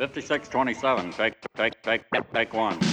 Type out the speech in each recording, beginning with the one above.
Fifty-six twenty-seven, take, take, take, take one.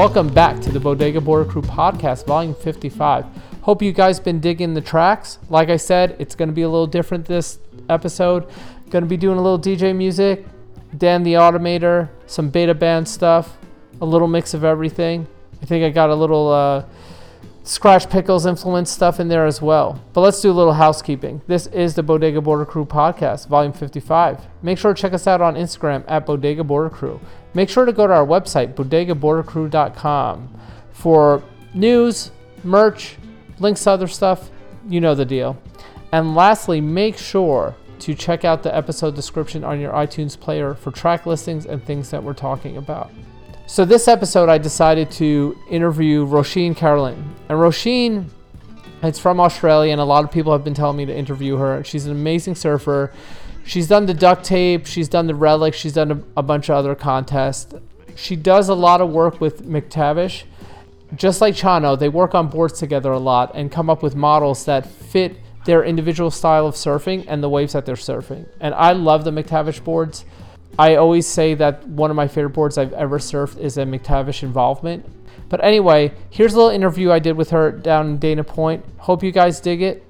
Welcome back to the Bodega Border Crew podcast, volume 55. Hope you guys been digging the tracks. Like I said, it's going to be a little different this episode. Going to be doing a little DJ music, Dan the Automator, some beta band stuff, a little mix of everything. I think I got a little uh, Scratch Pickles influence stuff in there as well. But let's do a little housekeeping. This is the Bodega Border Crew podcast, volume 55. Make sure to check us out on Instagram at Bodega Border Crew. Make sure to go to our website, bodegabordercrew.com, for news, merch, links to other stuff. You know the deal. And lastly, make sure to check out the episode description on your iTunes player for track listings and things that we're talking about. So this episode, I decided to interview Roisin Carolan, and Roisin, it's from Australia, and a lot of people have been telling me to interview her. She's an amazing surfer. She's done the duct tape, she's done the relic, she's done a, a bunch of other contests. She does a lot of work with McTavish. Just like Chano, they work on boards together a lot and come up with models that fit their individual style of surfing and the waves that they're surfing. And I love the McTavish boards. I always say that one of my favorite boards I've ever surfed is a McTavish involvement. But anyway, here's a little interview I did with her down in Dana Point. Hope you guys dig it.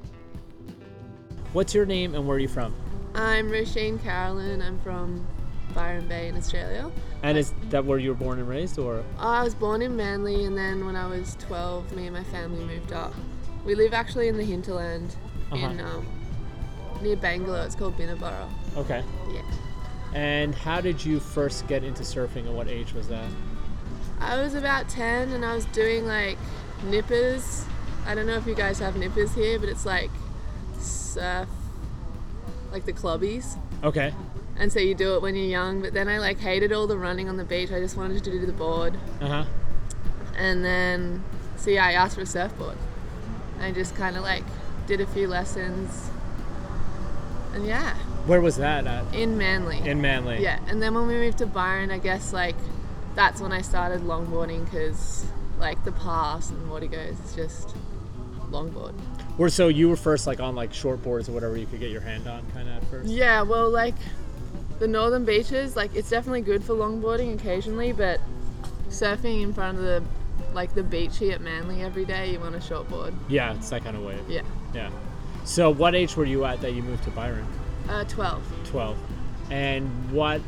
What's your name and where are you from? I'm Roisin Carolan. I'm from Byron Bay in Australia. And is that where you were born and raised or? I was born in Manly, and then when I was 12, me and my family moved up. We live actually in the hinterland in Uh-huh. um, near Bangalow. It's called Binna Burra. Okay. Yeah. And how did you first get into surfing and what age was that? I was about 10, and I was doing like nippers. I don't know if you guys have nippers here, but it's like surf, like the clubbies. Okay. And so you do it when you're young, but then I like hated all the running on the beach. I just wanted to do the board. Uh huh. And then, so yeah, I asked for a surfboard. I just kind of like did a few lessons. And yeah, Where was that at? in Manly. In Manly. Yeah, and then when we moved to Byron, I guess like that's when I started longboarding because like the pass and Wategos, it's just longboard. Or so you were first like on like short boards or whatever you could get your hand on kind of at first. Yeah, well, like the northern beaches, like it's definitely good for longboarding occasionally, but surfing in front of the like the beach here at Manly every day, you want a shortboard. Yeah, it's that kind of wave. Yeah, Yeah. So what age were you at that you moved to Byron? Uh, 12. 12. And what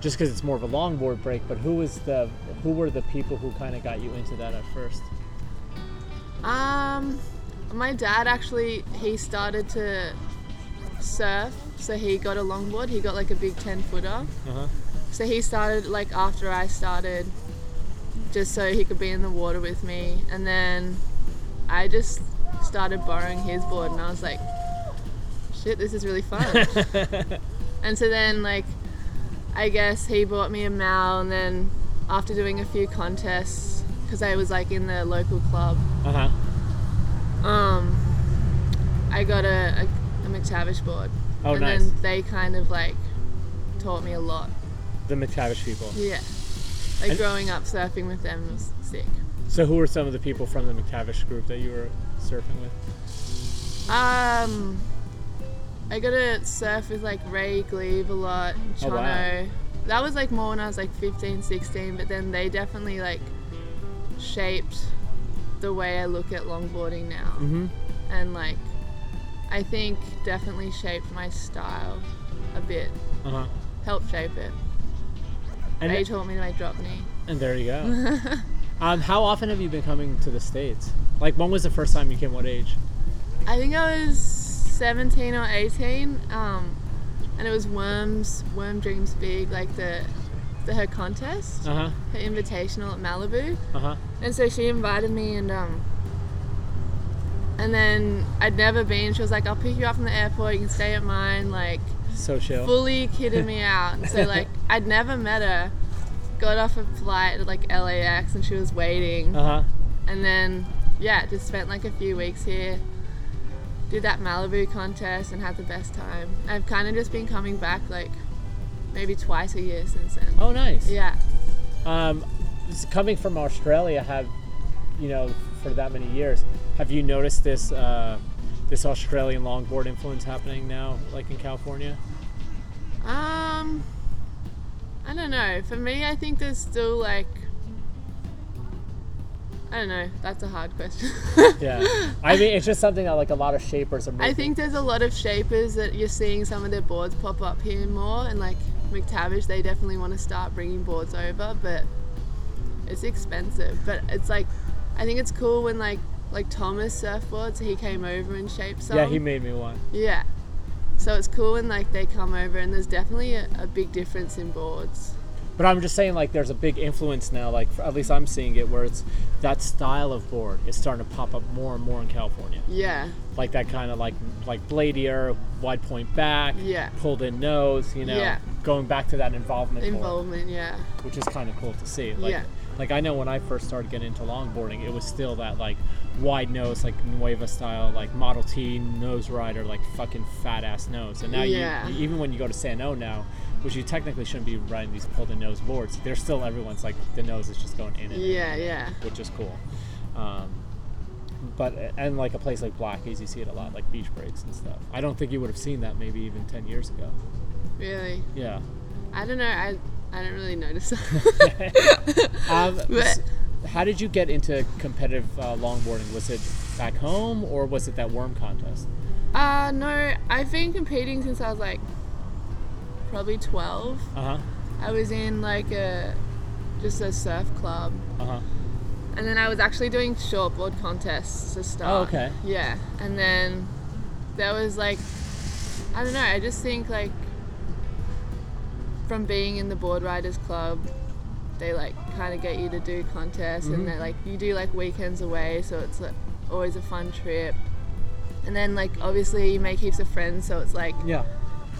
just because it's more of a longboard break, but who was the who were the people who kind of got you into that at first? Um, my dad actually he started to surf, so he got a longboard. He got like a big 10 footer. Uh-huh. So he started like after I started, just so he could be in the water with me. And then I just started borrowing his board, and I was like, shit, this is really fun. and so then, like, I guess he bought me a Mal, and then after doing a few contests, because I was like in the local club, Uh-huh. um, I got a, a, a McTavish board. Oh, and nice. then they kind of like taught me a lot. The McTavish people. Yeah. Like And- growing up surfing with them was sick. So who were some of the people from the McTavish group that you were surfing with? Um, I got to surf with like Ray Gleave a lot, Oh, Chono. wow. That was like more when I was like 15, 16, but then they definitely like shaped the way I look at longboarding now. Mm-hmm. And like, I think definitely shaped my style a bit, Uh-huh. helped shape it. And, Ray taught me to make drop knee. and there you go. um, how often have you been coming to the States? Like when was the first time you came? What age? I think I was 17 or 18, um, and it was Worms, Worm Dreams Big, like the, the her contest, Uh-huh. her invitational at Malibu, Uh-huh. and so she invited me, and um, and then I'd never been. She was like, "I'll pick you up from the airport. You can stay at mine." Like So chill. fully kidding me out. And so like I'd never met her. Got off a flight at like LAX, and she was waiting. Uh-huh. And then, yeah, just spent like a few weeks here. Did that Malibu contest and had the best time. I've kind of just been coming back like maybe twice a year since then. Oh, nice. Yeah. Um, coming from Australia, have you know for that many years, have you noticed this uh, this Australian longboard influence happening now, like in California? Um, I don't know. For me, I think there's still like I don't know. That's a hard question. Yeah. I mean, it's just something that like a lot of shapers are. Moving. I think there's a lot of shapers that you're seeing some of their boards pop up here more, and like McTavish, they definitely want to start bringing boards over, but it's expensive. But it's like, I think it's cool when like like Thomas surfboards, he came over and shaped some. Yeah, he made me one. Yeah. So it's cool when like they come over, and there's definitely a, a big difference in boards. But I'm just saying, like, there's a big influence now. Like, at least I'm seeing it, where it's that style of board is starting to pop up more and more in California. Yeah. Like that kind of like like bladier, wide point back, Yeah. pulled in nose. You know, Yeah. going back to that involvement, board, Involvement. Yeah. which is kind of cool to see. Like, Yeah. Like I know when I first started getting into longboarding, it was still that like wide nose, like Nueva style, like Model T nose rider, like fucking fat ass nose. And now Yeah. you, even when you go to San O now, which you technically shouldn't be riding these pulled in nose boards, They're still everyone's like the nose is just going in and Yeah. Yeah. which is cool. Um, but and like a place like Blackies, you see it a lot, like beach breaks and stuff. I don't think you would have seen that maybe even ten years ago. Really. Yeah. I don't know. I I don't really notice that. Um, But- how did you get into competitive uh, longboarding? Was it back home or was it that worm contest? uh no, I've been competing since I was like probably 12. Uh huh. I was in like a just a surf club, Uh huh. and then I was actually doing shortboard contests to start. Oh, okay. Yeah, and then there was like I don't know. I just think like from being in the board riders club, they like kind of get you to do contests, Mhm. and they like you do like weekends away, so it's like, always a fun trip. And then like obviously you make heaps of friends, so it's like Yeah.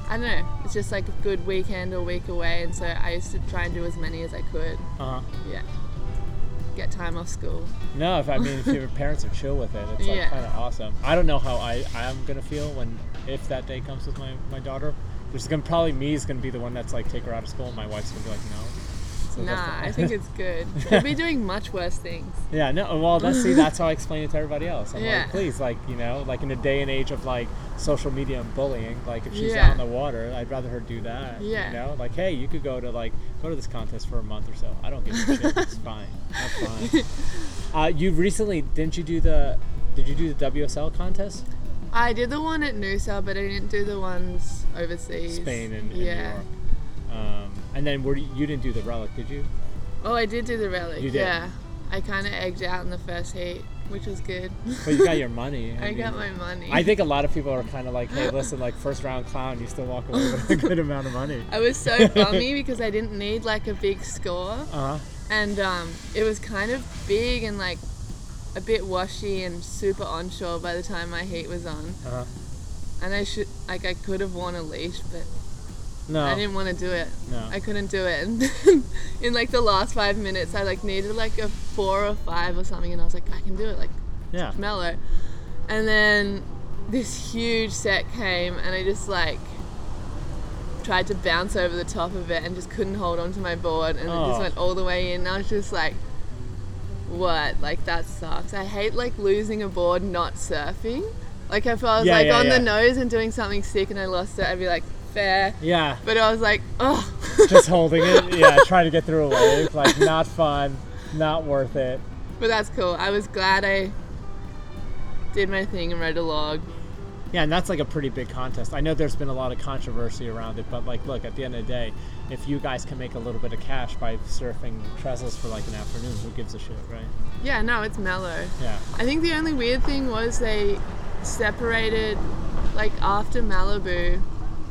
I don't know. It's just like a good weekend or week away, and so I used to try and do as many as I could. Uh huh. Yeah. Get time off school. No, if I mean if your parents are chill with it, it's like Yeah. kind of awesome. I don't know how I I'm gonna feel when if that day comes with my my daughter. There's gonna probably me is gonna be the one that's like take her out of school, and my wife's gonna be like no. So that's Nah, I think it's good. You'll be doing much worse things. Yeah, no. Well, that's see, that's how I explain it to everybody else. I'm Yeah. like, please, like you know, like in a day and age of like social media and bullying, like if she's Yeah. out in the water, I'd rather her do that. Yeah. You know, like hey, you could go to like go to this contest for a month or so. I don't give a shit. It's fine. That's fine. Uh, you recently didn't you do the did you do the WSL contest? I did the one at Noosa, but I didn't do the ones overseas. Spain and, and yeah. New York. Um, and then were you, you didn't do the relic, did you? Oh, I did do the relic. You did? Yeah. I kind of egged out in the first heat, which was good. But you got your money. I mean, got my money. I think a lot of people are kind of like, hey, listen, like first round clown, you still walk away with a good amount of money. I was so bummy because I didn't need like a big score. Uh huh. and um, it was kind of big and like a bit washy and super onshore by the time my heat was on. Uh huh. And I should like I could have worn a leash, but No. I didn't want to do it. No. I couldn't do it. And in like the last five minutes, I like needed like a four or five or something, and I was like, I can do it, like yeah. mellow. And then this huge set came, and I just like tried to bounce over the top of it and just couldn't hold onto my board, and it Oh. just went all the way in. And I was just like, what? Like that sucks. I hate like losing a board not surfing. Like if I was Yeah, like yeah, on yeah. the nose and doing something sick and I lost it, I'd be like, fair. Yeah. But I was like, oh. Just holding it. Yeah. Trying to get through a wave. Like not fun. Not worth it. but that's cool. I was glad I did my thing and read a log. Yeah, and that's like a pretty big contest. I know there's been a lot of controversy around it, but like, look, at the end of the day, if you guys can make a little bit of cash by surfing trestles for like an afternoon, who gives a shit, right? Yeah, no, it's mellow. Yeah. I think the only weird thing was they separated, like after Malibu,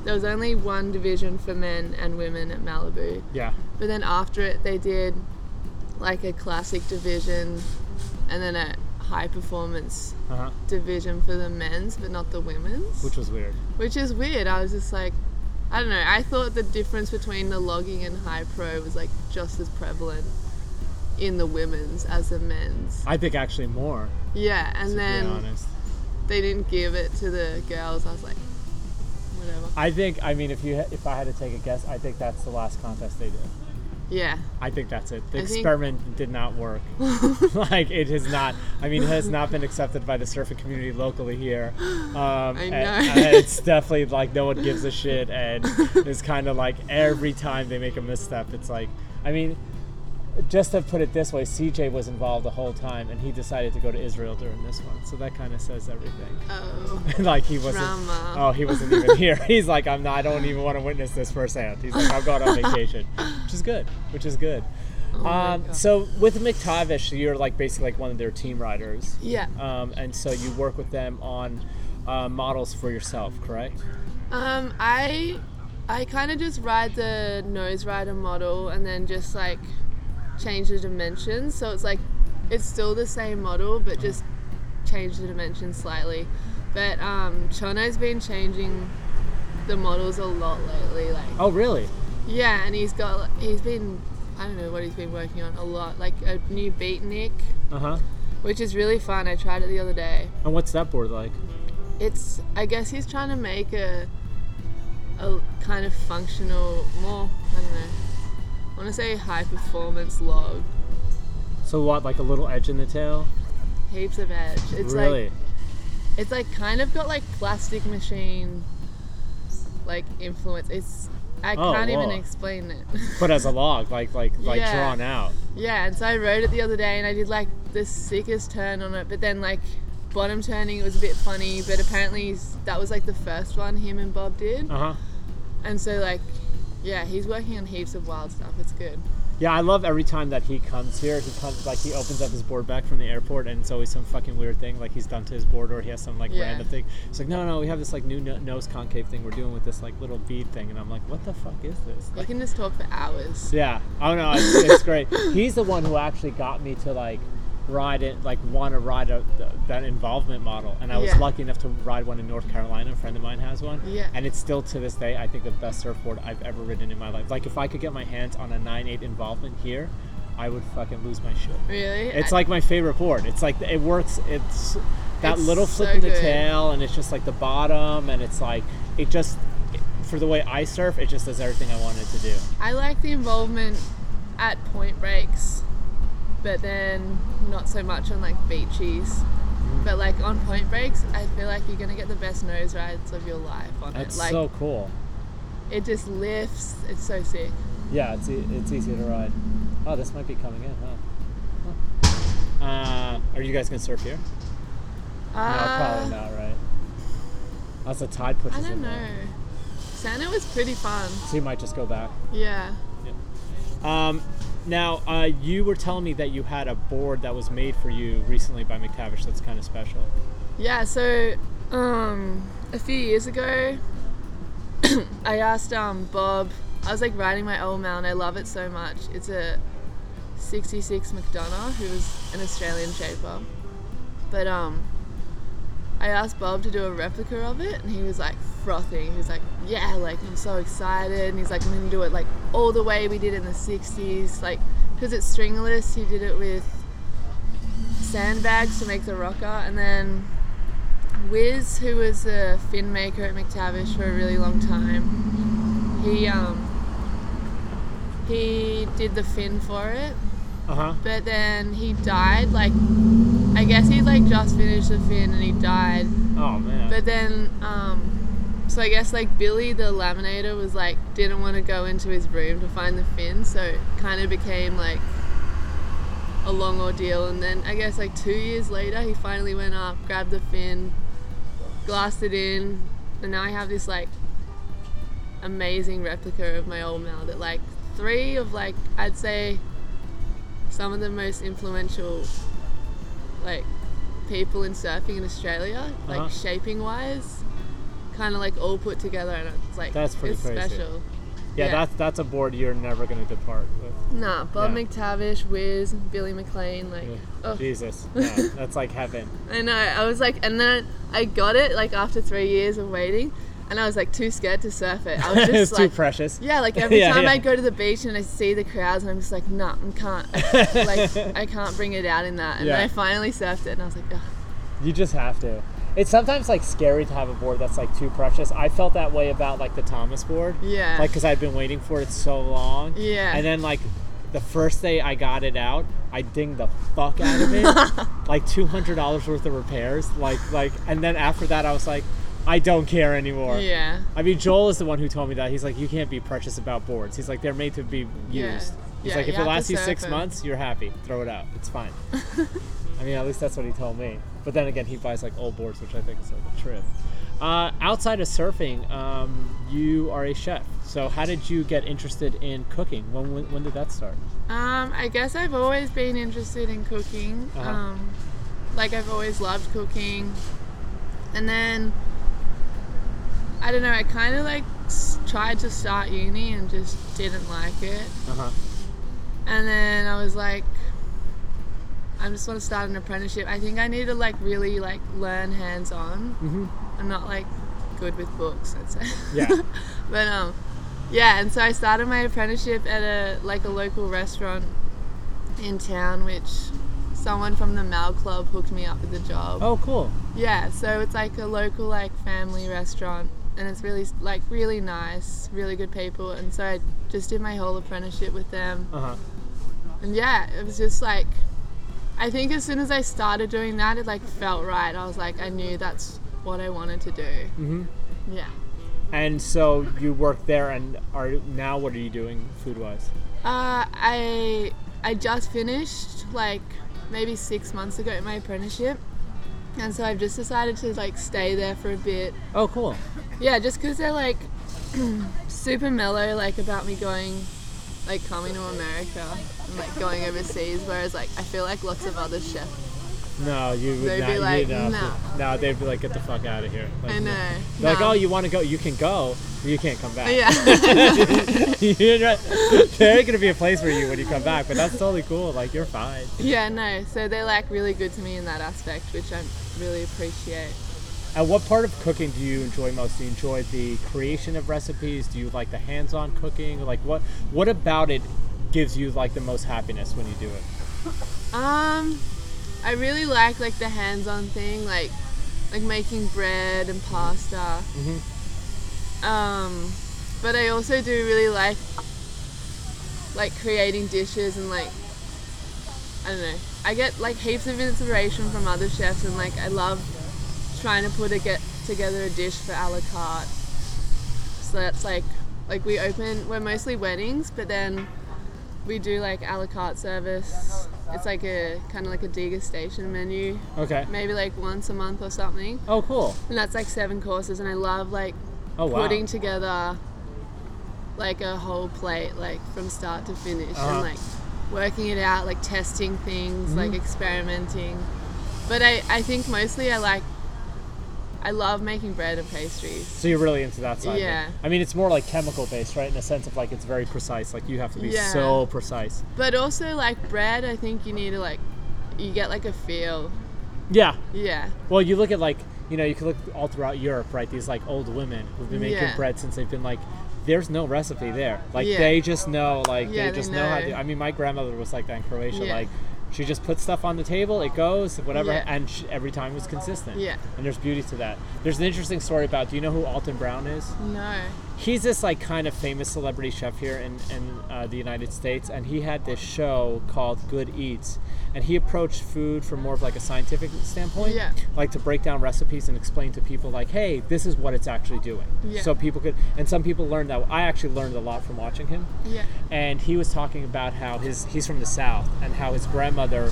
there was only one division for men and women at Malibu. Yeah. But then after it, they did like a classic division and then a high performance Uh huh. division for the men's, but not the women's. Which was weird. Which is weird. I was just like, I don't know. I thought the difference between the logging and high pro was like just as prevalent in the women's as the men's. I think actually more. Yeah, and then they didn't give it to the girls. I was like, I think. I mean, if you if I had to take a guess, I think that's the last contest they did. Yeah, I think that's it. The I think- experiment did not work. like it has not. I mean, it has not been accepted by the surfing community locally here. Um, I and- know. and it's definitely like no one gives a shit, and it's kind of like every time they make a misstep, it's like, I mean, just to put it this way, CJ was involved the whole time, and he decided to go to Israel during this one. So that kind of says everything. Oh, like he wasn't. Drama. Oh, he wasn't even here. He's like, I'm not. I don't even want to witness this firsthand. He's like, I'm going on vacation, which is good. Which is good. oh Um, so with McTavish, you're like basically like one of their team riders. yeah. Um, and so you work with them on uh, models for yourself, correct? Um, I I kind of just ride the nose rider model and then just like change the dimensions. So it's like it's still the same model, but just change the dimensions slightly. But um, Chono's been changing the models a lot lately. Like Oh, really? yeah, and he's got he's been I don't know what he's been working on a lot, like a new beatnik, Uh huh. which is really fun. I tried it the other day. And what's that board like? it's I guess he's trying to make a a kind of functional, more I don't know. I want to say high performance log. So what, like a little edge in the tail? Heaps of edge. It's really? like it's like kind of got like plastic machine like influence. It's I Oh, can't even explain it. but as a log, like like like Yeah. drawn out. yeah, and so I rode it the other day and I did like the sickest turn on it, but then like bottom turning it was a bit funny, but apparently that was like the first one him and Bob did. Uh huh. And so like yeah, he's working on heaps of wild stuff. It's good. Yeah, I love every time that he comes here. He comes like he opens up his board back from the airport, and it's always some fucking weird thing like he's done to his board, or he has some like Yeah. random thing. It's like, no, no, we have this like new no- nose concave thing we're doing with this like little bead thing, and I'm like, what the fuck is this? We Like, can just talk for hours. yeah, oh, I don't know. It's, it's great. He's the one who actually got me to like ride it, like want to ride a, that involvement model, and I was Yeah. lucky enough to ride one in North Carolina. A friend of mine has one, Yeah. and it's still to this day, I think the best surfboard I've ever ridden in my life. Like if I could get my hands on a 9.8 involvement here, I would fucking lose my shit. Really? It's I- like my favorite board. It's like it works. It's that It's little flip so in the good. tail, and it's just like the bottom, and it's like it just for the way I surf, it just does everything I wanted to do. I like the involvement at point breaks, but then not so much on like beaches. Mm-hmm. But like on point breaks, I feel like you're gonna get the best nose rides of your life on That's it. Like so cool. it just lifts. It's so sick. Yeah, it's e- it's easy to ride. Oh, this might be coming in, huh? Huh. Uh, are you guys gonna surf here? no, Uh, probably not, right? As the tide pushes I don't in there. know. Santa was pretty fun. So you might just go back. Yeah. Um, now, uh, you were telling me that you had a board that was made for you recently by McTavish. That's kind of special. Yeah, so um, a few years ago, I asked um, Bob. I was like riding my old mount. I love it so much. It's a '66 McDonagh, who was an Australian shaper. But um, I asked Bob to do a replica of it, and he was like frothing. He was like, "Yeah, like I'm so excited." And he's like, "I'm gonna do it like all the way we did in the '60s, like because it's stringerless." He did it with sandbags to make the rocker, and then Wiz, who was a fin maker at McTavish for a really long time, he um he did the fin for it, Uh huh. but then he died. Like I guess he like just finished the fin and he died. Oh man. But then um so I guess like Billy the laminator was like didn't want to go into his room to find the fin, so it kind of became like a long ordeal and then I guess like 2 years later he finally went up, grabbed the fin, glassed it in, and now I have this like amazing replica of my old mount that like three of like I'd say some of the most influential like people in surfing in Australia, like Uh-huh. shaping wise, kind of like all put together, and it's like That's pretty it's crazy. special. yeah, yeah. that's that's a board you're never gonna depart with. Nah, Bob Yeah. McTavish, Wiz, Billy McLean, like, oh, Jesus, yeah, that's like heaven. I know. I was like, and then I got it like after three years of waiting, and I was like too scared to surf it. I was it's just too like, precious. yeah, like every Yeah, time yeah. I go to the beach and I see the crowds, and I'm just like, nah, I can't, like, I can't bring it out in that. And then I finally surfed it, and I was like, Ugh. You just have to. It's sometimes like scary to have a board that's like too precious. I felt that way about like the Thomas board. yeah, Like, cause I've been waiting for it so long. Yeah. And then like the first day I got it out, I dinged the fuck out of it. like two hundred dollars worth of repairs. Like like, and then after that I was like, I don't care anymore. Yeah. I mean, Joel is the one who told me that. He's like, you can't be precious about boards. He's like, they're made to be used. Yeah. He's Yeah, like, if it lasts you six months, you're happy. Throw it out. It's fine. I mean, at least that's what he told me. But then again, he buys like old boards, which I think is like a trip. Uh, outside of surfing, um, you are a chef. So how did you get interested in cooking? When, when, when did that start? Um, I guess I've always been interested in cooking. Uh-huh. Um, like I've always loved cooking, and then I don't know. I kind of like tried to start uni and just didn't like it, Uh huh. and then I was like, I just want to start an apprenticeship. I think I need to like really like learn hands on. hmm I'm not like good with books, I'd say. Yeah. but um, yeah, and so I started my apprenticeship at a like a local restaurant in town, which someone from the Mal Club hooked me up with the job. Oh, cool. Yeah, so it's like a local like family restaurant, and it's really like really nice, really good people, and so I just did my whole apprenticeship with them, Uh huh. and yeah, it was just like. I think as soon as I started doing that, it like felt right. I was like, I knew that's what I wanted to do. hmm Yeah. And so you work there, and are now what are you doing food wise? Uh, I I just finished like maybe six months ago my apprenticeship, and so I've just decided to like stay there for a bit. Oh, cool. Yeah, just because they're like super mellow, like about me going, like coming to America and like going overseas. Whereas like I feel like lots of other chefs. No, you would They'd not. be like, "No." no, they'd be like, get the fuck out of here. Like, I know. Like, oh, you want to go? You can go, you can't come back. Yeah. You're right. there ain't gonna be a place for you when you come back, but that's totally cool. Like you're fine. yeah, no. So they're like really good to me in that aspect, which I really appreciate. And what part of cooking do you enjoy most? Do you enjoy the creation of recipes? Do you like the hands-on cooking? Like what? What about it gives you like the most happiness when you do it? Um, I really like like the hands-on thing, like like making bread and pasta. Um, but I also do really like like creating dishes and like I don't know. I get like heaps of inspiration from other chefs and like I love trying to put a get together a dish for a la carte. So that's like like we open we're mostly weddings, but then we do like a la carte service. It's like a kind of like a degustation menu, Okay. maybe like once a month or something. Oh, cool. And that's like seven courses, and I love like Oh wow. putting together like a whole plate, like from start to finish, Uh-huh. and like working it out, like testing things, like Mm-hmm. experimenting. But I, I think mostly I like, I love making bread and pastries. So you're really into that side. Yeah. I mean, it's more like chemical based, right? In the sense of like it's very precise. Like you have to be Yeah. so precise. But also like bread, I think you need to like, you get like a feel. Yeah. Yeah. Well, you look at like you know you can look all throughout Europe, right? These like old women who've been making Yeah. bread since they've been like. There's no recipe there. Like Yeah. they just know. Like Yeah, they they just know. how to. I mean, my grandmother was like that in Croatia. Yeah. Like she just puts stuff on the table. It goes whatever, and she, every time was consistent. Yeah. And there's beauty to that. There's an interesting story about. Do you know who Alton Brown is? No. He's this like kind of famous celebrity chef here in, in uh, the United States, and he had this show called Good Eats, and he approached food from more of like a scientific standpoint, Yeah. like to break down recipes and explain to people like, hey, this is what it's actually doing, Yeah. so people could, and some people learned that. I actually learned a lot from watching him, Yeah. and he was talking about how his he's from the South and how his grandmother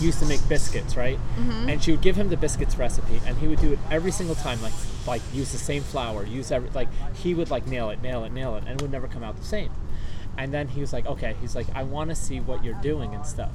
used to make biscuits, right? Mm-hmm. And she would give him the biscuits recipe, and he would do it every single time, like like use the same flour, use every like he would like nail it, nail it, nail it, and it would never come out the same. And then he was like, okay, he's like, I want to see what you're doing and stuff.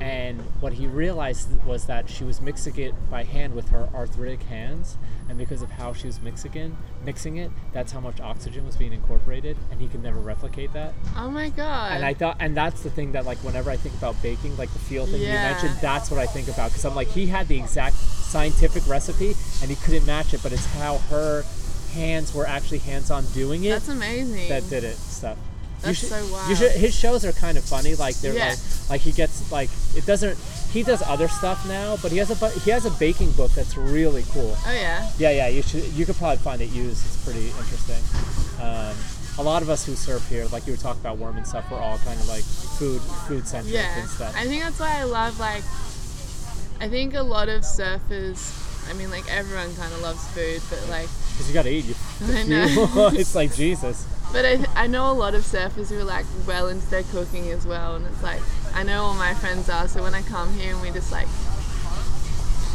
And what he realized was that she was mixing it by hand with her arthritic hands, and because of how she was mixing it, mixing it, that's how much oxygen was being incorporated, and he could never replicate that. Oh my god. And I thought, and that's the thing that like whenever I think about baking, like the feel thing Yeah. you mentioned, that's what I think about because I'm like he had the exact scientific recipe and he couldn't match it, but it's how her hands were actually hands-on doing it That's amazing. that did it stuff. That's should, so You wild. should, his shows are kind of funny. Like they're Yeah. like like he gets like it doesn't. He does other stuff now, but he has a he has a baking book that's really cool. Oh yeah. Yeah, yeah. You should. You could probably find it used. It's pretty interesting. Um, a lot of us who surf here, like you were talking about worm and stuff, we're all kind of like food food centric Yeah. and stuff. I think that's why I love like I think a lot of surfers I mean, like everyone kind of loves food, but like, Because you gotta eat. You, I know. it's like Jesus. But I, I know a lot of surfers who are like well into their cooking as well, and it's like I know all my friends are. So when I come here and we just like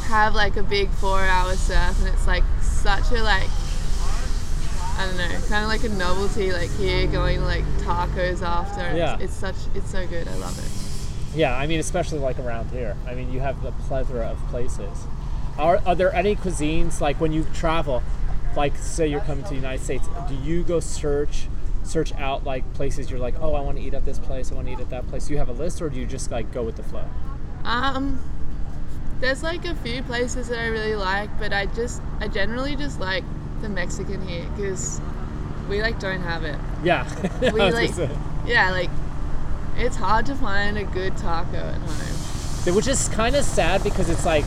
have like a big four-hour surf, and it's like such a like I don't know, kind of like a novelty. Like here, going like tacos after. Yeah. It's, it's such it's so good. I love it. Yeah, I mean, especially like around here. I mean, you have a plethora of places. Are, are there any cuisines like when you travel, like say you're coming to the United States, do you go search search out like places you're like, oh, I want to eat at this place, I want to eat at that place? Do you have a list, or do you just like go with the flow? Um, there's like a few places that I really like, but I just I generally just like the Mexican here because we like don't have it. Yeah, We like yeah like it's hard to find a good taco at home. which is kind of sad because it's like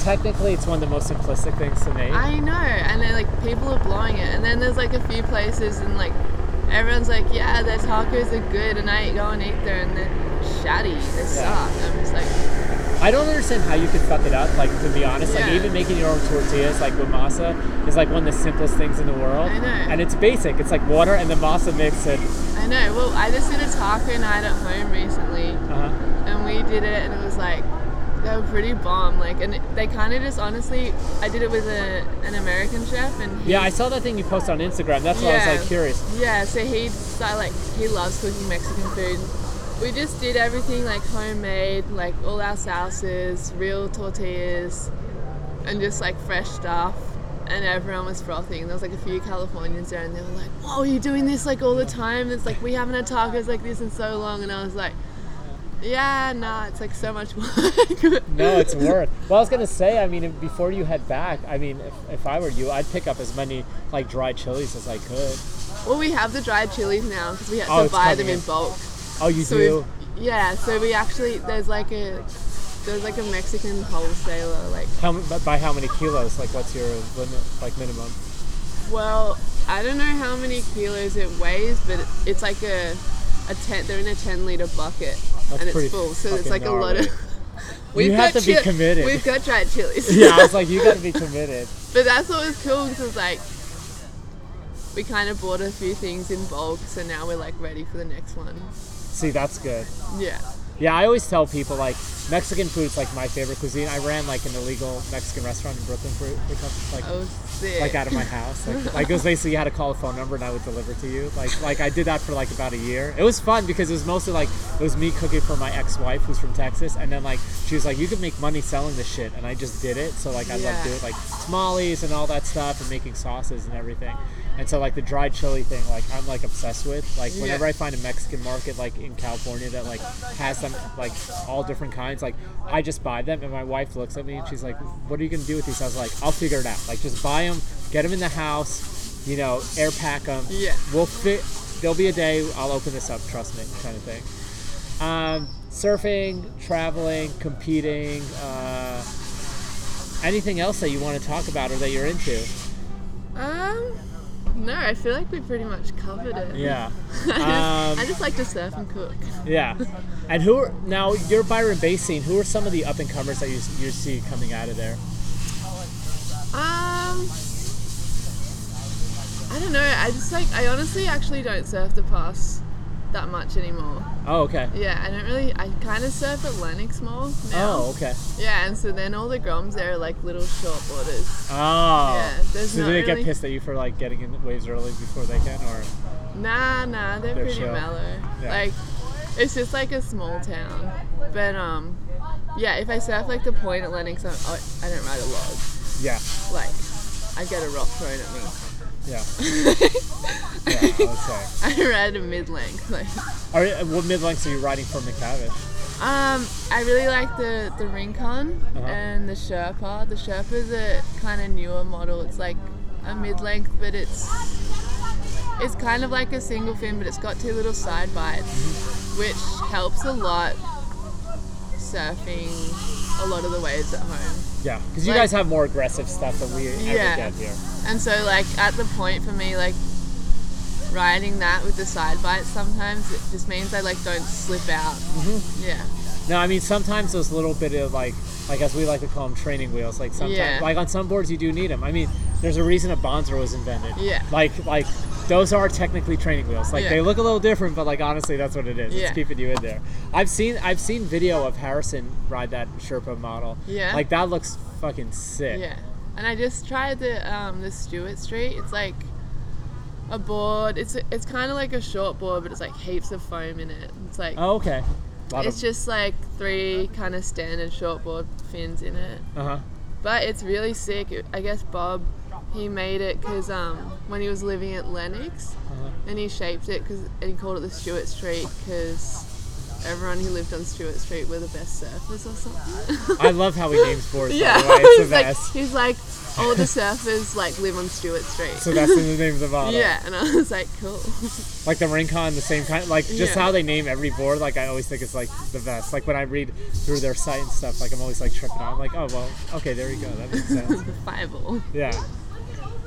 technically it's one of the most simplistic things to make. I know, and then like people are blowing it, and then there's like a few places and like everyone's like yeah their tacos are good, and I go and eat there and they're shatty, they suck. I'm just like I don't understand how you could fuck it up. Like to be honest, like even making your own tortillas, like with masa, is like one of the simplest things in the world. I know. And it's basic. It's like water and the masa mix and I know. Well, I just did a taco night at home recently. uh and we did it and it was like they were pretty bomb like and they kind of just honestly i did it with a, an american chef and he, yeah. I saw that thing you posted on Instagram. That's why I was like curious. yeah so he started, like he loves cooking mexican food we just did everything like homemade like all our sauces real tortillas and just like fresh stuff and everyone was frothing there was like a few californians there and they were like whoa are you doing this like all the time it's like we haven't had tacos like this in so long and i was like yeah, no, it's like so much work. No, it's worth. Well, I was gonna say. I mean, before you head back, I mean, if, if I were you, I'd pick up as many like dried chilies as I could. Well, we have the dried chilies now because we had Oh, to buy them in in. bulk. Oh, you So do? yeah, so we actually there's like a there's like a Mexican wholesaler. Like, How by how many kilos? Like, what's your limit? Like minimum? well, I don't know how many kilos it weighs, but it's like a a ten. They're in a ten liter bucket, That's and it's full. So it's like a lot of. We've You have got to be chi- committed. We've got dried chilies. yeah, I was like, you gotta be committed. But that's what was cool because like we kind of bought a few things in bulk, so now we're like ready for the next one. See, that's good. Yeah. Yeah, I always tell people like Mexican food is like my favorite cuisine. I ran like an illegal Mexican restaurant in Brooklyn for, for like Oh, sick. like out of my house. Like, like it was basically you had to call a phone number and I would deliver to you. Like like I did that for like about a year. It was fun because it was mostly like it was me cooking for my ex-wife who's from Texas, and then like she was like, you could make money selling this shit, and I just did it. So like I love doing like tamales and all that stuff and making sauces and everything. And so like the dried chili thing, like I'm like obsessed with. Like Yeah. whenever I find a Mexican market like in California that like has them like all different kinds, like I just buy them. And my wife looks at me and she's like, "What are you gonna do with these?" I was like, "I'll figure it out. Like just buy them, get them in the house, you know, air pack them. Yeah. we'll fit. There'll be a day I'll open this up. Trust me, kind of thing." Um, surfing, traveling, competing. Uh, anything else that you want to talk about or that you're into? Um, no, I feel like we pretty much covered it. Yeah. I, just, Um, I just like to surf and cook. Yeah. And who are now you're Byron Bay scene, who are some of the up and comers that you, you see coming out of there? Um, I don't know. I just like I honestly actually don't surf the pass that much anymore. Oh, okay. Yeah, I don't really. I kind of surf at Lennox more now. Oh, okay. Yeah, and so then all the groms there are like little short boarders. Oh. Yeah, there's so do they get pissed at you for like getting in waves early before they can or Nah, nah, they're, They're pretty chill. mellow. Yeah. Like, it's just like a small town. But um, yeah, if I surf like the point at Lennox, I, I, I don't ride a log. Yeah. Like, I get a rock thrown at me. Yeah. yeah, I would say. I ride a mid length. Like, Are, what mid lengths are you riding for McTavish? um, I really like the the Rincon Uh-huh. and the Sherpa. The Sherpa's a kind of newer model. It's like a mid length, but it's it's kind of like a single fin, but it's got two little side bites, Mm-hmm. which helps a lot surfing a lot of the waves at home. Yeah. Because you Like- guys have more aggressive stuff than we ever Yeah. get here. And so like at the point for me, like riding that with the side bites sometimes it just means I like don't slip out. Mm-hmm. Yeah. No, I mean sometimes those little bit of like, like as we like to call them, training wheels. Like sometimes, Yeah. like on some boards you do need them. I mean, there's a reason a Bonzer was invented. Yeah. Like like those are technically training wheels. Like Yeah. they look a little different, but like honestly, that's what it is. It's keeping you in there. I've seen I've seen video of Harrison ride that Sherpa model. Yeah. Like that looks fucking sick. Yeah. And I just tried the um the Stewart Street. It's like a board. It's it's kind of like a short board, but it's like heaps of foam in it. It's like Oh, okay. It's of, just like three kind of standard short board fins in it. uh huh. But it's really sick. I guess Bob he made it because um when he was living at Lennox, Uh-huh. and he shaped it because and he called it the Stewart Street because everyone who lived on Stewart Street were the best surfers or something. I love how he names boards. yeah, By the way. It's the he's like best. he's like all the surfers like live on Stewart Street. So that's the name of the model. yeah, and I was like, cool. like the Rincon, the same kind. Like just Yeah. how they name every board. Like I always think it's like the best. Like when I read through their site and stuff, like I'm always like tripping out. I'm like, oh well, okay, there you go. That makes sense. Fireball. yeah.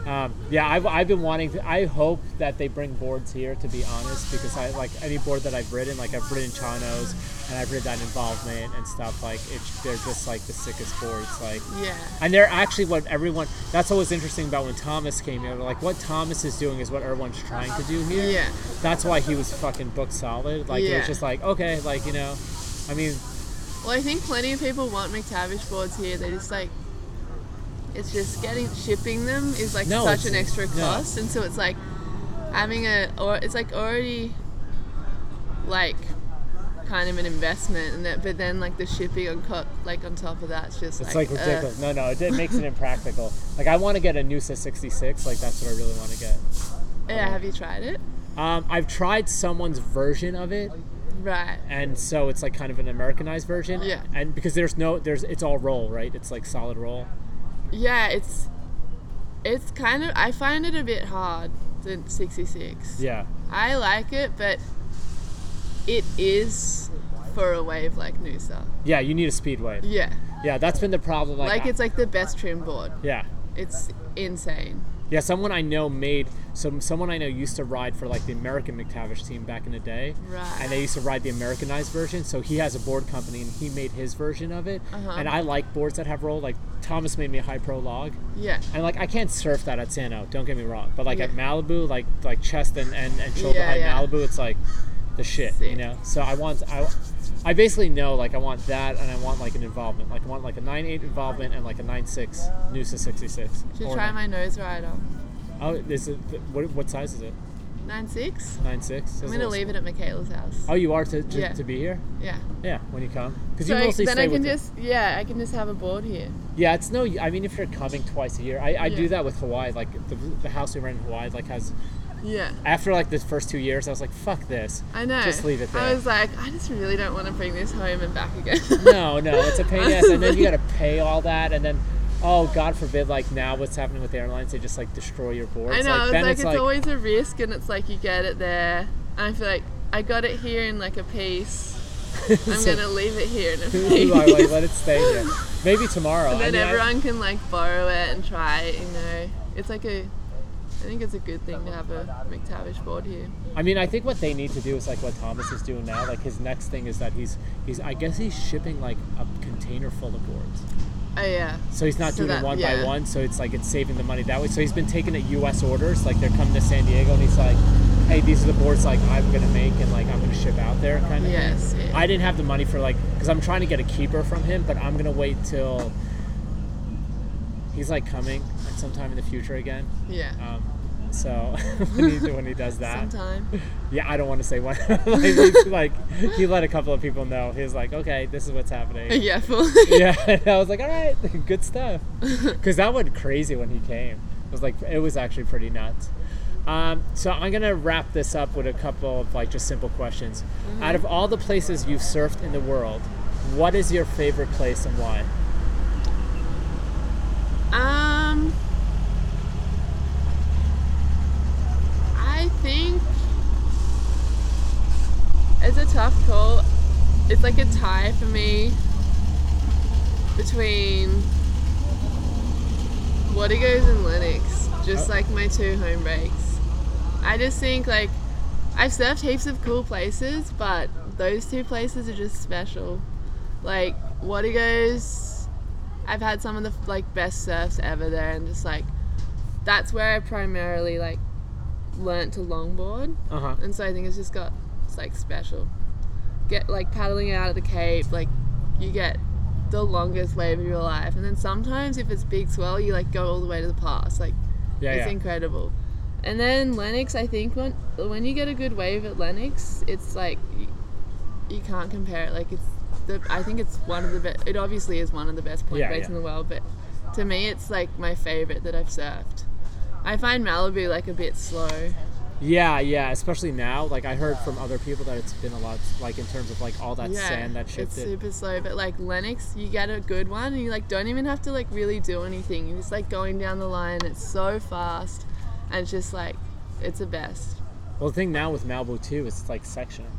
Um, yeah, I've, I've been wanting to. I hope that they bring boards here, to be honest, because I like any board that I've ridden. Like I've ridden Chanos, and I've ridden that involvement and stuff. Like it's they're just like the sickest boards. Like Yeah. and they're actually what everyone. That's what was interesting about when Thomas came here. Like what Thomas is doing is what everyone's trying to do here. Yeah. That's why he was fucking book solid. Like it was just like okay, like you know, I mean, Well, I think plenty of people want McTavish boards here. They just like, it's just getting shipping them is like No, such an extra no. cost, and so it's like having a or it's like already like kind of an investment, and that but then like the shipping on co- like on top of that, it's just it's like, like uh, ridiculous. no, no, it, it makes it impractical. Like I want to get a Noosa 66. Like that's what I really want to get. yeah, have you tried it? Um, I've tried someone's version of it, Right. and so it's like kind of an Americanized version. Yeah. And because there's no, there's it's all roll, right? It's like solid roll. Yeah, it's it's kind of I find it a bit hard. The 66. Yeah. I like it, but it is for a wave like Noosa. Yeah, you need a speed wave. Yeah. Yeah, that's been the problem. Like, Like it's like the best trim board. yeah. It's insane. Yeah, someone I know made some. Someone I know used to ride for like the American McTavish team back in the day, Right. and they used to ride the Americanized version. So he has a board company, and he made his version of it. Uh-huh. And I like boards that have roll. Like Thomas made me a high pro log, Yeah. and like I can't surf that at Sano. Don't get me wrong, but like at Malibu, like like chest and and, and shoulder Yeah, height yeah. Malibu, it's like the shit, you know. So I want I. I basically know like I want that and I want like an involvement. Like I want like a 9.8 involvement and like a nine 9.6 Noosa 66. Should Or try nine- my nose rider. Oh, is it what, what size is it? Nine six. Nine six. I'm gonna leave it at Michaela's house. Oh, you are to, to, Yeah. to be here? Yeah. Yeah, when you come, because So you mostly then stay I can just yeah I can just have a board here. Yeah, it's no. I mean, if you're coming twice a year, I, I do that with Hawaii. Like the, the house we rent in Hawaii, like has Yeah. after like the first two years, I was like, fuck this. I know. Just leave it there. I was like, I just really don't want to bring this home and back again. no, no, it's a pain in the ass, and then you got to pay all that, and then. Oh God forbid! Like now, what's happening with airlines? They just like destroy your boards. I know. then it's like it's, always a risk, and it's like you get it there, and I feel like I got it here in like a piece. I'm So- gonna leave it here in a like, like, let it stay here. Maybe tomorrow. and I then mean, I- everyone can like borrow it and try it. You know, it's like a. I think it's a good thing to have a McTavish board here. I mean, I think what they need to do is like what Thomas is doing now. Like his next thing is that he's he's I guess he's shipping like a container full of boards. Oh yeah. So he's not So doing that- it one by one. So it's like it's saving the money that way. So he's been taking it U.S. orders. Like they're coming to San Diego, and he's like, "Hey, these are the boards like I'm gonna make, and like I'm gonna ship out there." Kind of. Yes, yeah. I didn't have the money for like because I'm trying to get a keeper from him, but I'm gonna wait till he's like coming at some time in the future again. Yeah. Um, so when he when he does that, Sometime. yeah, I don't want to say when. like, like he let a couple of people know. He's like, okay, this is what's happening. yeah. Fully. yeah, and I was like, all right, good stuff. Because that went crazy when he came. It was like it was actually pretty nuts. Um, so I'm gonna wrap this up with a couple of like just simple questions. Out of all the places you've surfed in the world, what is your favorite place and why? Um, I think it's a tough call. It's like a tie for me between Wategos and Lennox, just Oh. like my two home breaks. I just think like I've surfed heaps of cool places, but those two places are just special. Like Watego's, I've had some of the like best surfs ever there, and just like that's where I primarily like learnt to longboard, Uh huh. and so I think it's just got it's like special. Get like paddling out of the cape, like you get the longest wave of your life, and then sometimes if it's big swell, you like go all the way to the pass, like Yeah, it's yeah. incredible. And then Lennox, I think when when you get a good wave at Lennox, it's like you, you can't compare it. Like it's the I think it's one of the best. It obviously is one of the best point Yeah, breaks in the world, but to me, it's like my favorite that I've surfed. I find Malibu like a bit slow. Yeah, yeah. Especially now, like I heard from other people that it's been a lot, like in terms of like all that yeah, sand that shifted. it's super slow. But like Lennox, you get a good one, and you like don't even have to like really do anything. You're just like going down the line. It's so fast, and it's just like it's the best. Well, the thing now with Malibu too is it's like sectioning,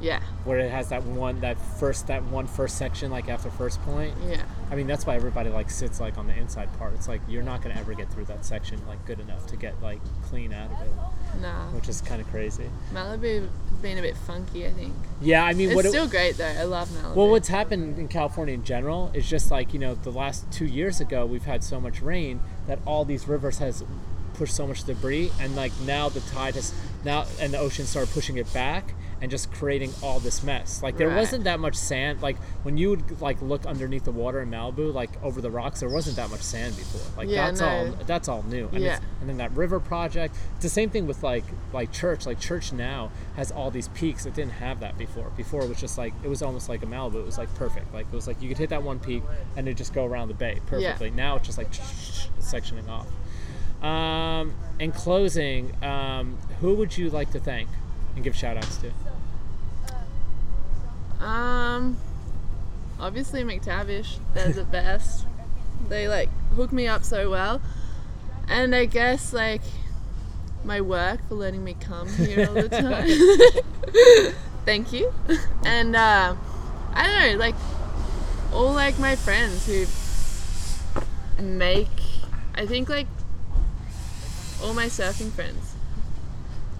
Yeah, where it has that one, that first, that one first section, like after first point. yeah. I mean, that's why everybody like sits like on the inside part. It's like you're not gonna ever get through that section like good enough to get like clean out of it, Nah. which is kind of crazy. Malibu being a bit funky, I think. Yeah, I mean, It's what it- still great though. I love Malibu. Well, what's happened in California in general is just like you know the last two years ago we've had so much rain that all these rivers has pushed so much debris, and like now the tide has now and the ocean started pushing it back and just creating all this mess. Like there Right. wasn't that much sand. Like when you would like look underneath the water in Malibu, like over the rocks, there wasn't that much sand before. Like Yeah, that's no. all that's all new. And, Yeah. it's, and then that river project. It's the same thing with like like church. Like church now has all these peaks. It didn't have that before. Before it was just like it was almost like a Malibu. It was like perfect. Like it was like you could hit that one peak and it just go around the bay perfectly. Yeah. Now it's just like sectioning off. Um, in closing, um, who would you like to thank and give shout outs to? Um, obviously McTavish. They're the best. They like hook me up so well, and I guess like my work for letting me come here all the time. Thank you. And uh, I don't know, like all like my friends who make. I think like all my surfing friends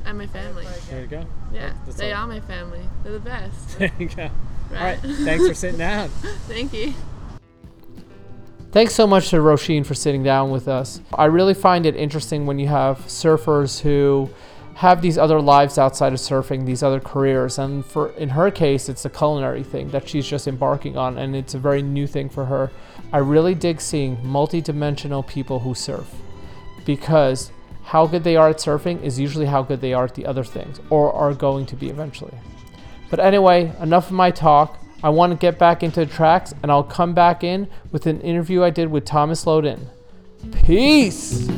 and my family. There you go. Yeah, That's they all. are my family. They're the best. There you go. All Right. right. Thanks for sitting down. Thank you. Thanks so much to Roisin for sitting down with us. I really find it interesting when you have surfers who have these other lives outside of surfing, these other careers, and for in her case, it's a culinary thing that she's just embarking on, and it's a very new thing for her. I really dig seeing multi-dimensional people who surf because how good they are at surfing is usually how good they are at the other things, or are going to be eventually. But anyway, enough of my talk. I want to get back into the tracks, and I'll come back in with an interview I did with Thomas Loden. Peace!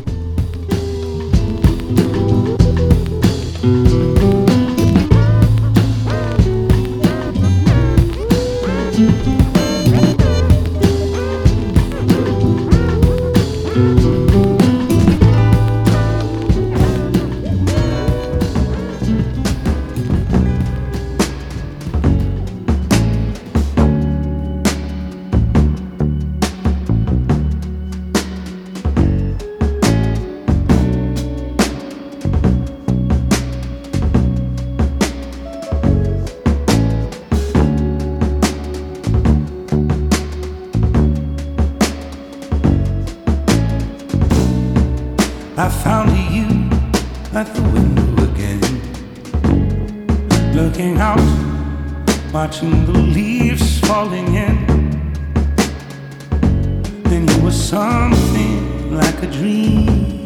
Leaves falling in. Then you were something like a dream.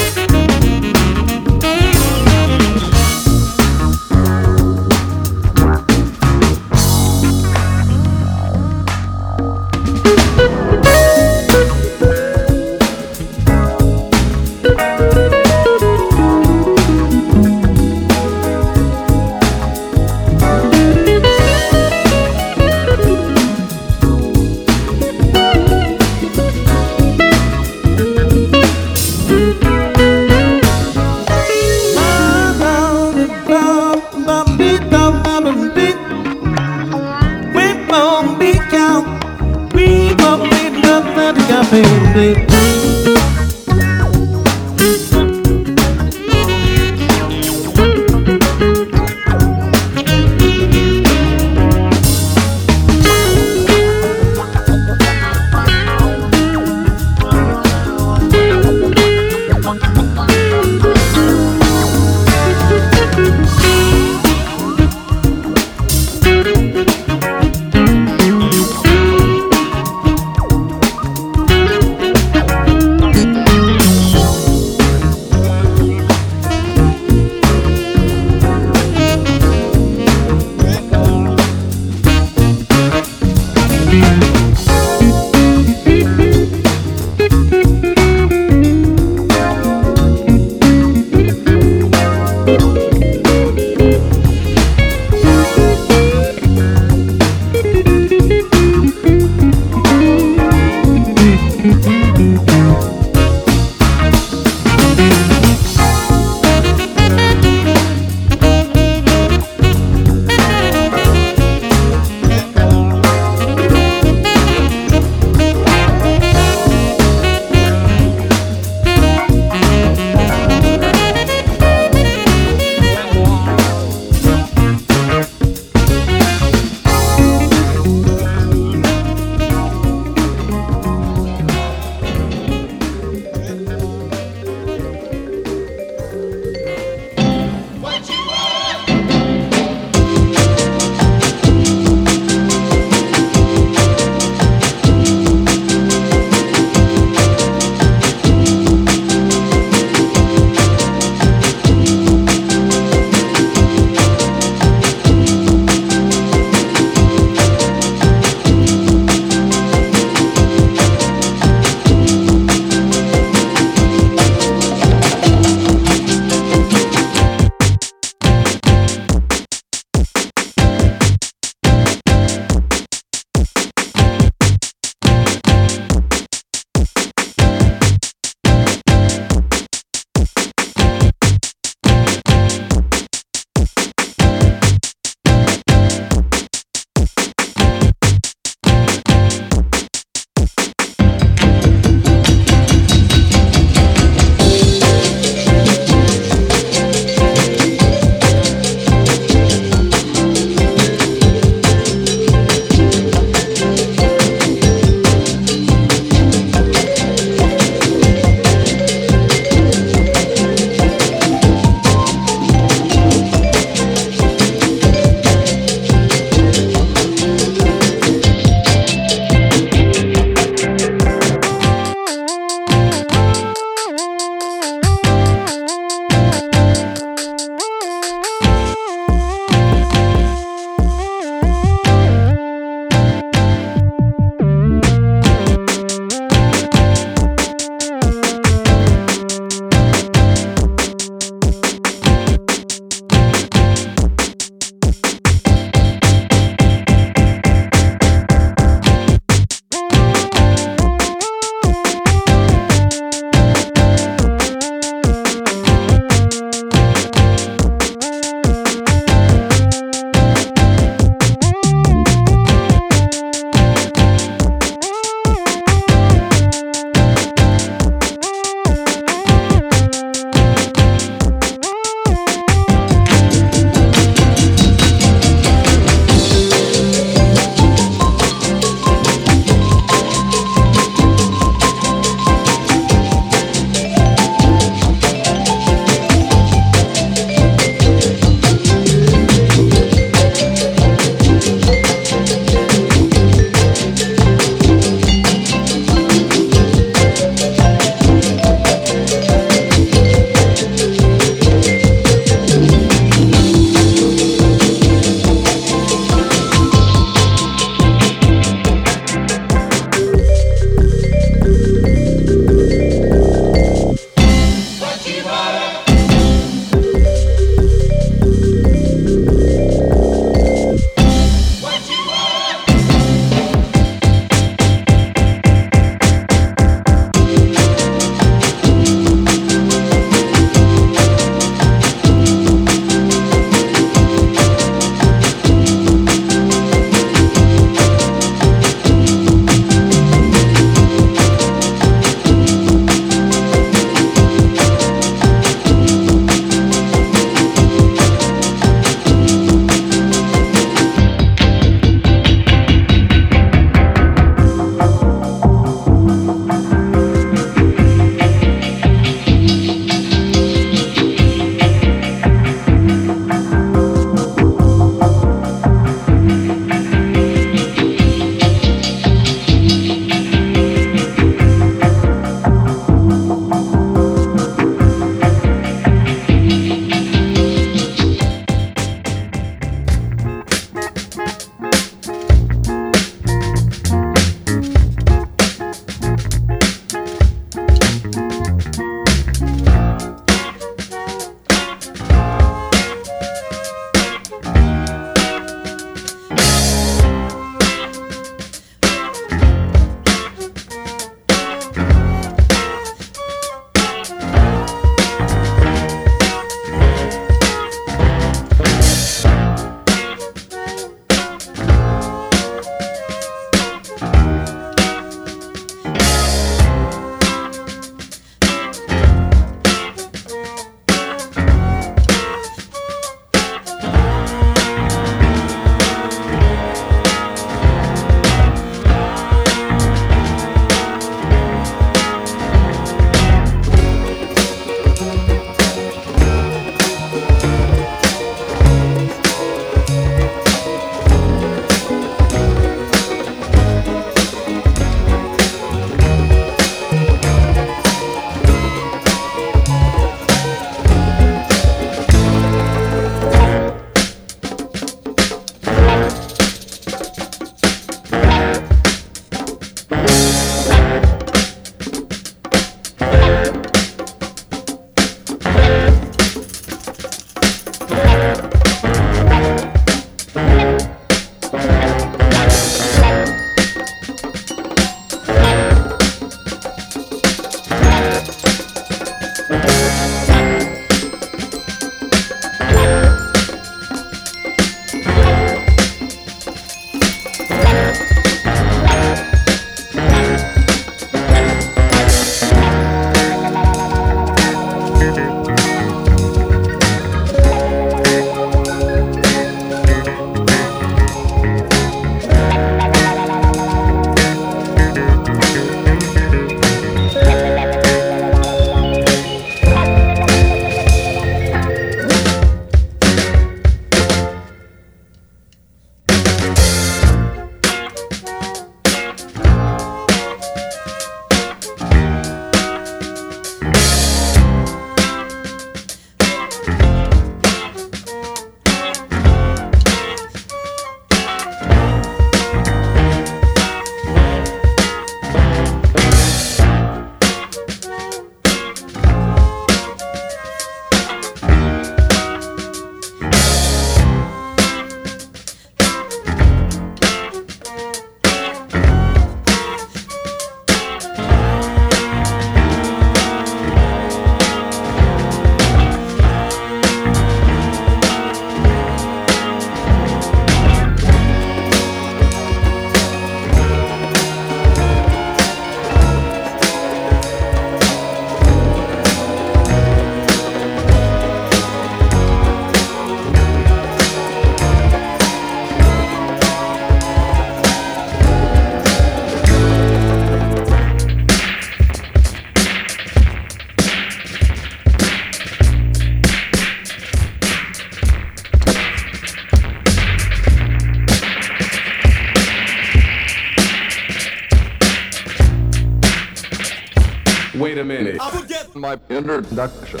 Introduction.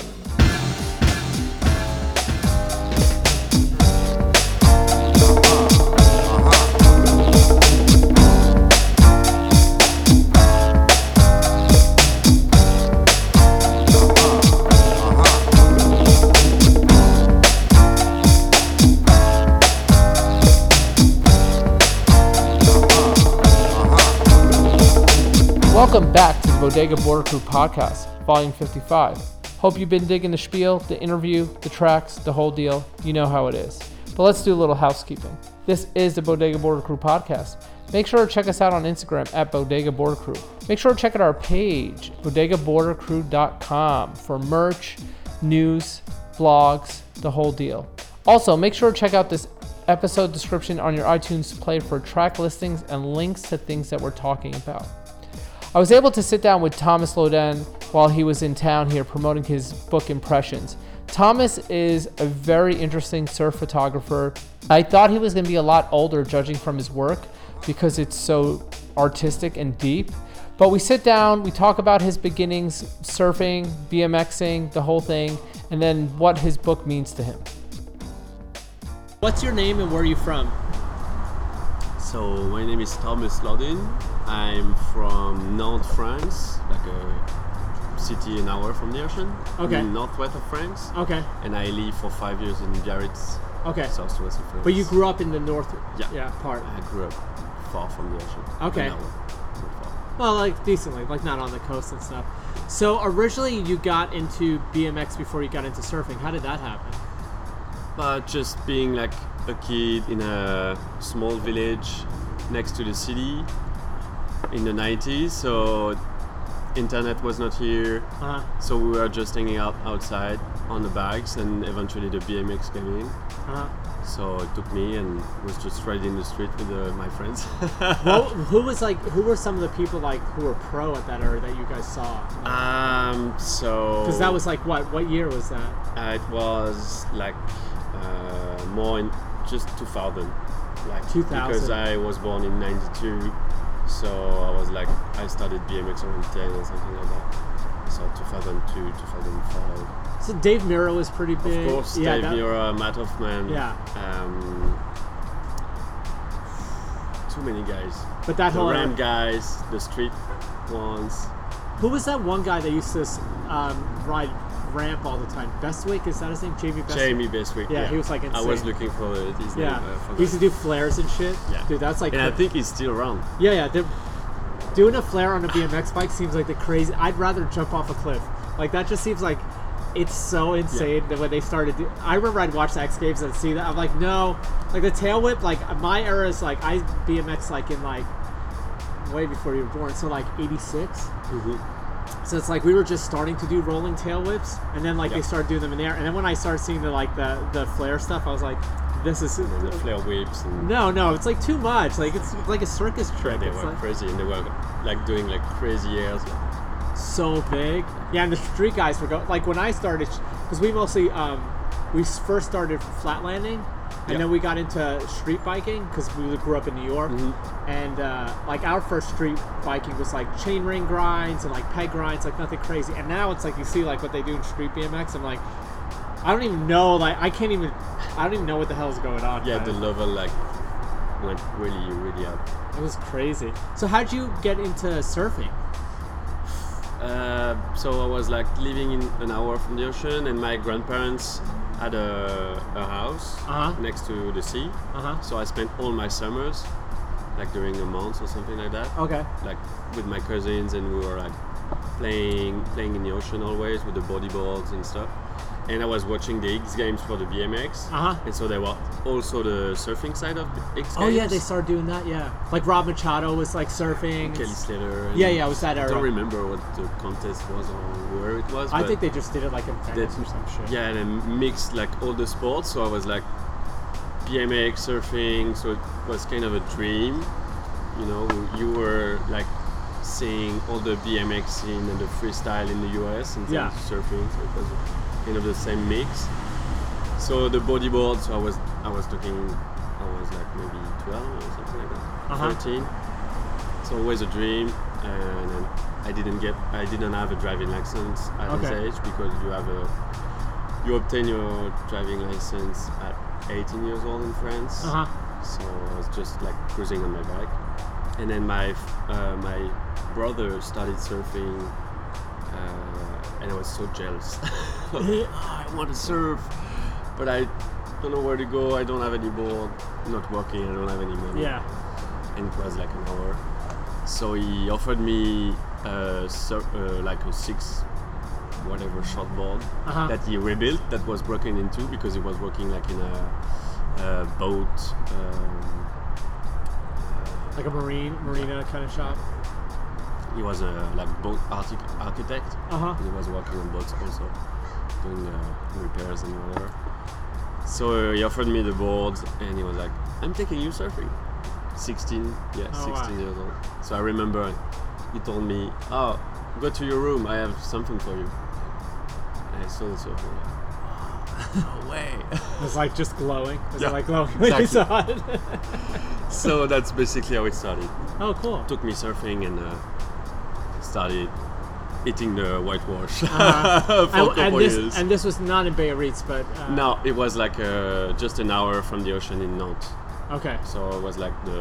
Welcome back to the Bodega Border Crew podcast, volume 55. Hope you've been digging the spiel, the interview, the tracks, the whole deal. You know how it is. But let's do a little housekeeping. This is the Bodega Border Crew podcast. Make sure to check us out on Instagram at Bodega Border Crew. Make sure to check out our page, bodegabordercrew.com, for merch, news, vlogs, the whole deal. Also, make sure to check out this episode description on your iTunes Play for track listings and links to things that we're talking about. I was able to sit down with Thomas Lodin while he was in town here promoting his book Impressions. Thomas is a very interesting surf photographer. I thought he was going to be a lot older judging from his work because it's so artistic and deep. But we sit down, we talk about his beginnings surfing, BMXing, the whole thing, and then what his book means to him. What's your name and where are you from? So my name is Thomas Lodin. I'm from Nantes, France, like a city an hour from the ocean. Okay. In northwest of France. Okay. And I live for five years in Biarritz, Okay. southwest of France. But you grew up in the north Yeah. yeah part. I grew up far from the ocean. Okay. An hour, not far. Well, like decently, like not on the coast and stuff. So originally you got into BMX before you got into surfing. How did that happen? But just being like a kid in a small village next to the city in the 90s, so internet was not here. Uh-huh. So we were just hanging out outside on the bikes, and eventually the BMX came in. Uh-huh. So it took me and was just riding in the street with uh, my friends. Well, who was like? Who were some of the people like who were pro at that era that you guys saw? um, so Because that was like what? What year was that? uh, it was like uh, more in just 2000, like 2000. because I was born in '92, so I was like I started BMX around 10 or something like that. So 2002, 2005. So Dave Mirra was pretty big. Of course, yeah, Dave that- Mirra, Matt Hoffman. Yeah. Um, too many guys. But that the whole ramp guys, the street ones. Who was that one guy that used to um, ride ramp all the time? Bestwick is that his name? Jamie Bestwick. Jamie Bestwick. Yeah, he was, like, insane. I was looking for his uh, Yeah, name. Forgot. he used to do flares and shit. Yeah. dude, that's like. and I think he's still around. Yeah, yeah. Doing a flare on a BMX bike seems like the crazy. I'd rather jump off a cliff. Like that just seems like it's so insane that when they started. Do- I remember I'd watch the X Games and see that. I'm like, no, like the tail whip. Like my era is like I BMX like in like way before you were born. So like '86. So it's like we were just starting to do rolling tail whips, and then like they started doing them in air, and then when I started seeing the like the the flare stuff, I was like, this is And the flare whips and no, no, it's like too much. Like it's like a circus trick. they It's were like crazy and they were like doing like crazy airs. so big. Yeah, and the street guys were going like when I started because we mostly um, we first started flat landing, and then we got into street biking because we grew up in New York, Mm-hmm. and uh, like our first street biking was like chain ring grinds and like peg grinds, like nothing crazy. And now it's like you see like what they do in street BMX. I'm like, I don't even know. Like I can't even. I don't even know what the hell is going on. Yeah, the level like went really, really up. It was crazy. So how'd you get into surfing? Uh, so I was like living in an hour from the ocean, and my grandparents had a, a house Uh-huh. next to the sea. Uh-huh. So I spent all my summers, like during a month or something like that, Okay. like with my cousins, and we were like playing playing in the ocean always with the bodyboards and stuff. And I was watching the X Games for the BMX, Uh-huh. and so there were also the surfing side of the X Games. Oh yeah, they started doing that. Yeah, like Rob Machado was like surfing. Kelly Slater. Yeah, yeah, it was that I era. don't remember what the contest was or where it was. I think they just did it like in Venice or some shit. Yeah, and I mixed like all the sports, so I was like BMX, surfing, so it was kind of a dream. You know, you were like seeing all the BMX scene and the freestyle in the US and then Yeah. surfing, so it was kind of the same mix. So the bodyboard, so I was I was talking, I was like maybe 12 or something like that, Uh-huh. 13. it's always a dream, and then I didn't get, I didn't have a driving license at Okay. this age because you have a, you obtain your driving license at 18 years old in France. Uh huh. So I was just like cruising on my bike, and then my uh, my brother started surfing, uh, and I was so jealous. I was like, "Ah, I want to surf, but I don't know where to go. I don't have any board. I'm not working. I don't have any money. Yeah. And it was like an hour. So he offered me uh, sur- uh, like a six whatever short board Uh-huh. that he rebuilt that was broken in two because he was working like in a, a boat um, Like a marine, marina kind of shop. He was a like boat archi- architect. Uh huh. he was working on boats also doing uh, repairs and whatever. So uh, he offered me the boards and he was like i'm taking you surfing. 16 yeah Oh, 16 wow. years old. So i remember he told me oh go to your room i have something for you. And i saw the surfer like, no way. It's like just glowing. Was Yeah, like glowing? Exactly. so that's basically how it started. Oh, cool. took me surfing and uh, started eating the whitewash Uh-huh. for a couple and this years and this was not in Biarritz, but uh, No, it was like uh, just an hour from the ocean in Nantes. Okay. So it was like the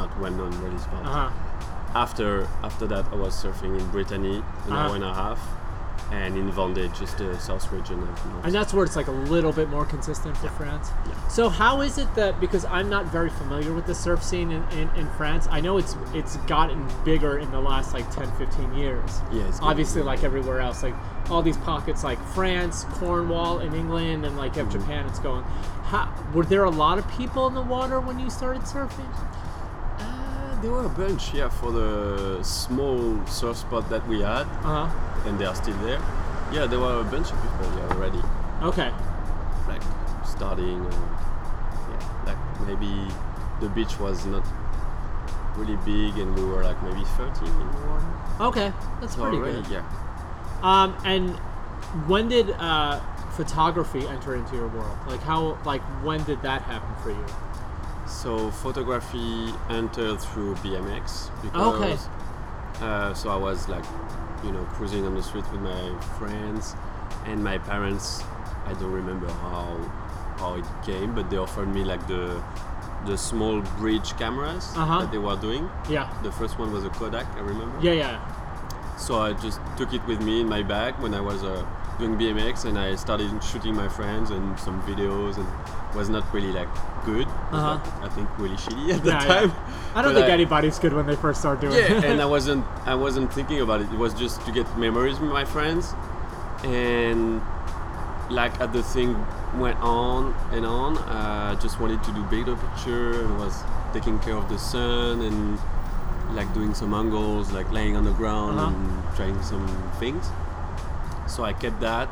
not well known really spot. Uh huh. After after that, I was surfing in Brittany an Uh-huh. hour and a half, and in Vendée, just the south region of Nantes. And that's where it's like a little bit more consistent for France. So how is it that because I'm not very familiar with the surf scene in, in, in France, I know it's it's gotten bigger in the last like 10, 15 years. Yeah, it's Obviously, like everywhere else, like all these pockets like France, Cornwall in England, and like Mm-hmm. Japan, it's going. How, were there a lot of people in the water when you started surfing? There were a bunch, yeah, for the small surf spot that we had, Uh huh. and they are still there. Yeah, there were a bunch of people yeah, already, Okay. like starting. Uh, yeah, like maybe the beach was not really big, and we were like maybe 13 in the water. Okay, that's So pretty already, good. yeah. Um, and when did uh, photography enter into your world? Like how? Like when did that happen for you? So photography entered through BMX Okay. because uh, so I was like, you know, cruising on the street with my friends, and my parents. I don't remember how how it came, but they offered me like the the small bridge cameras Uh-huh. that they were doing. Yeah. The first one was a Kodak, I remember. Yeah, yeah. So I just took it with me in my bag when I was uh, doing BMX, and I started shooting my friends and some videos, and was not really like good. Uh-huh. I think really shitty at the Yeah, yeah. time. I don't But think anybody's good when they first start doing it. Yeah, and I wasn't I wasn't thinking about it. It was just to get memories with my friends, and like as the thing went on and on, uh, I just wanted to do bigger picture and was taking care of the sun and like doing some angles, like laying on the ground Uh-huh. and trying some things. So I kept that,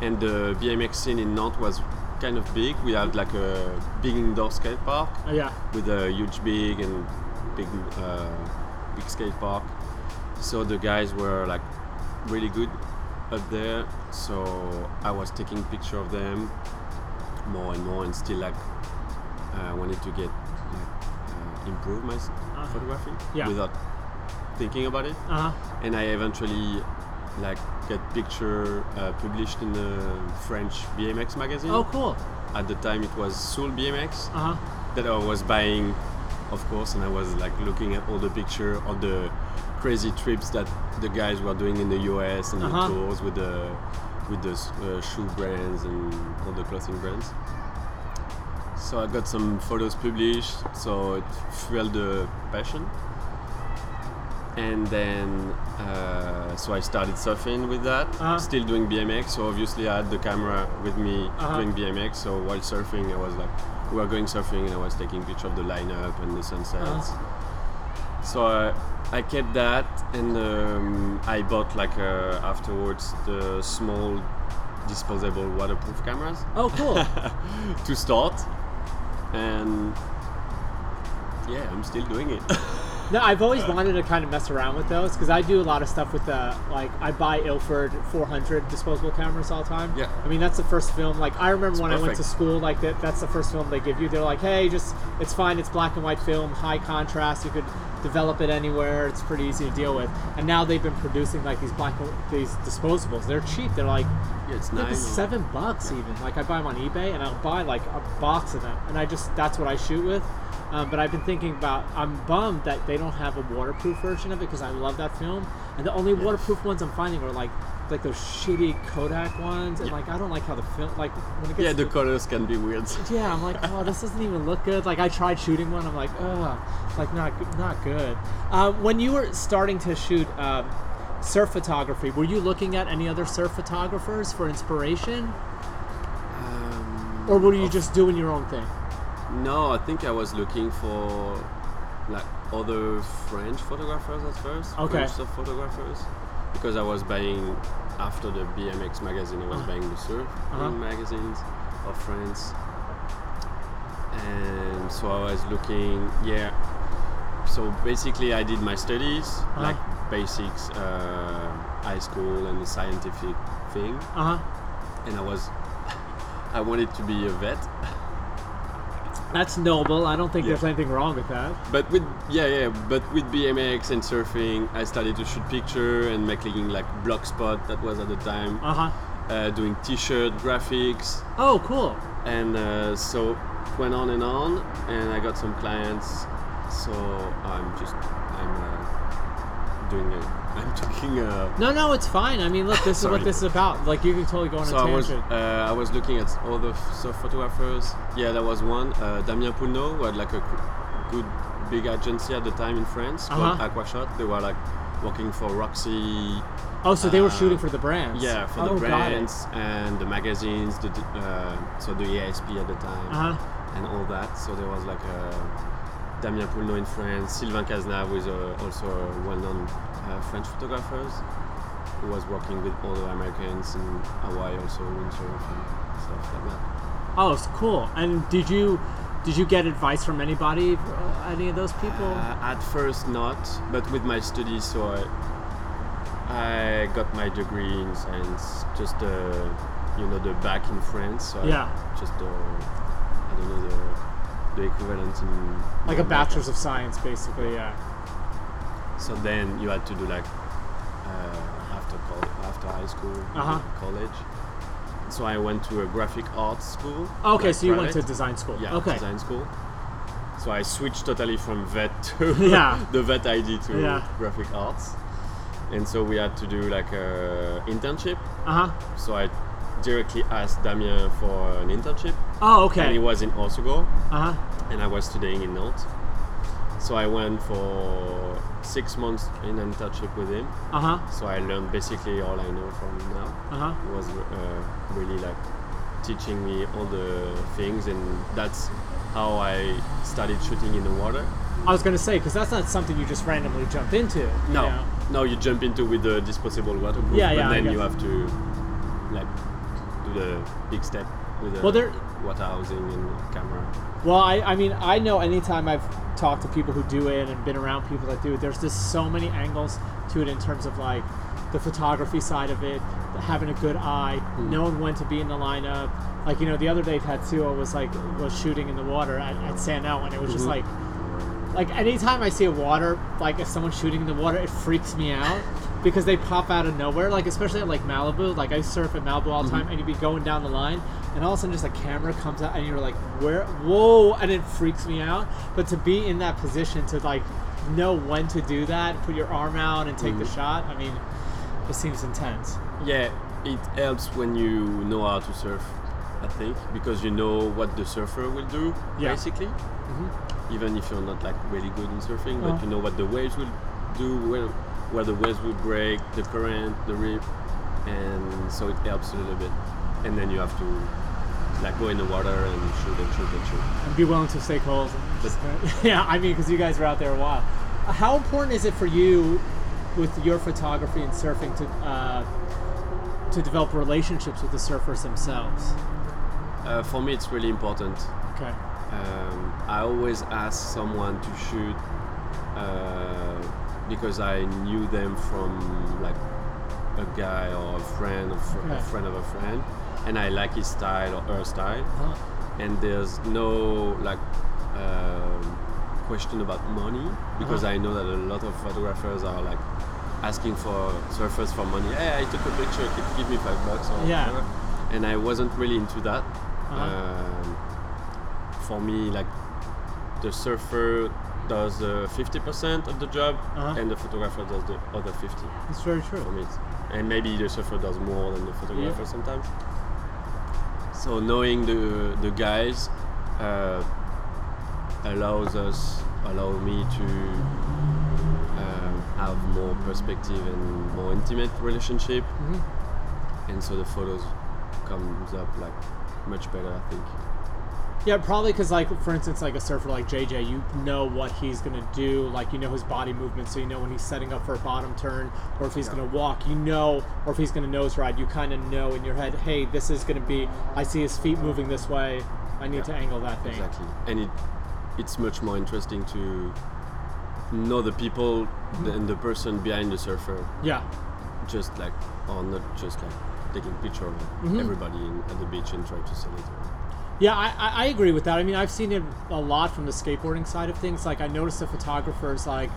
and the BMX scene in Nantes was kind of big. We had like a big indoor skate park Uh, yeah. with a huge big and big uh, big skate park. So the guys were like really good up there. So I was taking picture of them more and more, and still like I wanted to get like uh, improve my s- photography Yeah. without thinking about it. Uh huh. And I eventually like get picture uh, published in the French BMX magazine. Oh, cool. At the time, it was Soul BMX Uh huh. that I was buying, of course, and I was like looking at all the picture of the crazy trips that the guys were doing in the US and Uh-huh. the tours with the with the uh, shoe brands and all the clothing brands. So I got some photos published, so it fueled the passion. And then, uh, so I started surfing with that, Uh-huh. still doing BMX. So obviously, I had the camera with me Uh-huh. doing BMX. So while surfing, I was like, we were going surfing, and I was taking pictures of the lineup and the sunsets. So I, I kept that, and um, I bought like uh, afterwards the small disposable waterproof cameras Oh, cool. to start, and yeah, I'm still doing it. No, I've always wanted to kind of mess around with those because I do a lot of stuff with the like I buy Ilford 400 disposable cameras all the time. Yeah. I mean that's the first film. Like I remember when I went to school, like that that's the first film they give you. They're like, hey, just it's fine. It's black and white film, high contrast. You could develop it anywhere. It's pretty easy to deal with. And now they've been producing like these black these disposables. They're cheap. They're like Yeah, it's nine. seven bucks even. Like I buy them on eBay and I'll buy like a box of them, and I just that's what I shoot with. Um, but I've been thinking about. I'm bummed that they don't have a waterproof version of it because I love that film, and the only waterproof ones I'm finding are like like those shitty Kodak ones, and Yeah. like I don't like how the film like when it gets Yeah, the colors can be weird. yeah, I'm like, oh, this doesn't even look good. Like I tried shooting one, I'm like, ugh, like not good- not good. Uh, when you were starting to shoot um, surf photography, were you looking at any other surf photographers for inspiration, Um, or were you just doing your own thing? No, I think I was looking for like other French photographers at first. Okay. French photographers. Because I was buying after the BMX magazine, I was buying the surf Uh-huh. magazines of France. And so I was looking, yeah. So basically, I did my studies, Uh-huh. like basics, uh, high school, and the scientific thing. Uh huh. And I was, I wanted to be a vet. That's noble. I don't think Yeah. there's anything wrong with that. But with yeah yeah, but with BMX and surfing, I started to shoot picture and making like blogspot that was at the time, Uh huh. uh, doing T-shirt graphics, Oh, cool. and uh, so went on and on, and I got some clients. So I'm just I'm uh, doing it. I'm talking. Uh, No, no, it's fine. I mean, look, this is what Sorry. this is about. Like, you can totally go on so a I was tangent. uh, I was looking at all the f- photographers. Yeah, there was one, uh, Damien Poullenot, who had like a good big agency at the time in France called Uh-huh. Aquashot. They were like working for Roxy, oh, so they were uh, shooting for the brands. yeah, for oh, the got it. brands and the magazines, the d- uh, so the ESP at the time Uh huh. and all that. So there was like a Damien Poullenot in France, Sylvain Cazenave, who is a, also a well-known uh, French photographers, who was working with other Americans in Hawaii, also windsurf and stuff like that. Oh, it's cool. And did you did you get advice from anybody, uh, any of those people? Uh, at first, not, but with my studies, so I, I got my degree in science, just uh, you know the back in France. So I Yeah. just uh, I don't know the the equivalent in like a bachelor's of science, basically. Yeah. So then you had to do like uh, after col- after high school, Uh-huh. college. So I went to a graphic arts school. Okay, like so you went to design school. yeah Okay. design school. So I switched totally from vet to Yeah. the vet ID to Yeah. graphic arts, and so we had to do like a internship. Uh huh. So I directly asked Damien for an internship, Oh, okay. and he was in Hossegor, Uh huh. and I was studying in Nantes. So I went for six months in internship with him. Uh huh. So I learned basically all I know from now. Uh huh. Was uh, really like teaching me all the things, and that's how I started shooting in the water. I was gonna say because that's not something you just randomly jump into. you No, know? no, you jump into with the disposable waterproof, Yeah, but yeah, I then you have to like do the big step with the Well, there- water housing and camera. Well, I, I mean, I know anytime I've talked to people who do it and been around people that do it, there's just so many angles to it in terms of like the photography side of it, having a good eye, hmm. knowing when to be in the lineup. Like, you know, the other day Tatsuo was like, was shooting in the water at, at Sanel and it was just mm-hmm. like, like anytime I see a water, like if someone's shooting in the water, it freaks me out because they pop out of nowhere. Like especially at like Malibu, like I surf at Malibu all the mm-hmm. time, and you'd be going down the line, and all of a sudden just a camera comes out, and you're like, where? Whoa! And it freaks me out. But to be in that position to like know when to do that, put your arm out and take the mm-hmm. shot. I mean, it seems intense. Yeah, it helps when you know how to surf. I think because you know what the surfer will do, Yeah. basically. Mm-hmm. Even if you're not like really good in surfing, Uh-huh. but you know what the waves will do, where where the waves will break, the current, the rip, and so it helps a little bit. And then you have to like go in the water and shoot and shoot and shoot. and be willing to stay cold. yeah, I mean, because you guys were out there a while. How important is it for you, with your photography and surfing, to uh, to develop relationships with the surfers themselves? Uh, for me, it's really important. Okay. Um, I always ask someone to shoot uh, because I knew them from like a guy or a friend or fr- Okay. a friend of a friend, and I like his style or her style. Uh-huh. And there's no like um, question about money because Uh-huh. I know that a lot of photographers are like asking for surfers for money. Hey, I took a picture. Give me five bucks or Yeah. whatever? And I wasn't really into that. Uh-huh. Um, for me, like the surfer does uh, 50% of the job Uh-huh. and the photographer does the other 50 It's very for true. me. it's- And maybe the surfer does more than the photographer sometimes. So knowing the the guys uh, allows us, allow me to um, have more perspective and more intimate relationship, Mm-hmm. and so the photos comes up like much better, I think. Yeah, probably because, like, for instance, like a surfer like JJ, you know what he's gonna do. Like, you know his body movement, so you know when he's setting up for a bottom turn, or if he's gonna walk, you know, or if he's gonna nose ride, you kind of know in your head, hey, this is gonna be. I see his feet moving this way. I need to angle that thing. Exactly, and it it's much more interesting to know the people than the person behind the surfer. Yeah. Just like, or not just like taking a picture of Mm-hmm. everybody in, at the beach and try to sell it. Yeah, I, I agree with that. I mean, I've seen it a lot from the skateboarding side of things. Like, I noticed the photographers, like,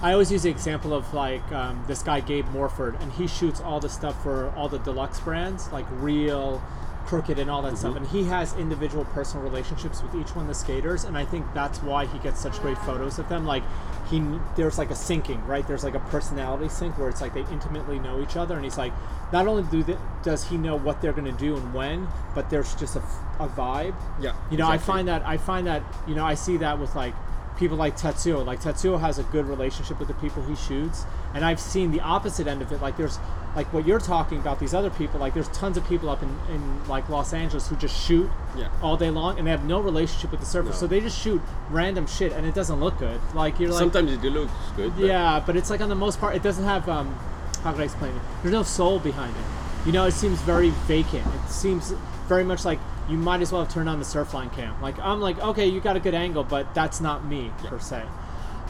I always use the example of, like, um, this guy, Gabe Morford, and he shoots all the stuff for all the deluxe brands, like Real, Crooked, and all that stuff. Mm-hmm. And he has individual personal relationships with each one of the skaters, and I think that's why he gets such great photos of them. Like, he there's like a syncing, right? There's like a personality sync where it's like they intimately know each other, and he's like, not only do they, does he know what they're gonna do and when, but there's just a, a vibe. Yeah, You know, I find that I find that you know I see that with like people like Tetsuo. Like Tetsuo has a good relationship with the people he shoots, and I've seen the opposite end of it. Like there's like what you're talking about. These other people, like there's tons of people up in, in like Los Angeles who just shoot Yeah. all day long, and they have no relationship with the surfer, No. so they just shoot random shit, and it doesn't look good. Like you're like Sometimes it looks good. but yeah, but it's like on the most part, it doesn't have. Um, how could I explain it? There's no soul behind it. You know, it seems very vacant. It seems very much like you might as well have turned on the Surfline cam. Like I'm like, okay, you got a good angle, but that's not me per se.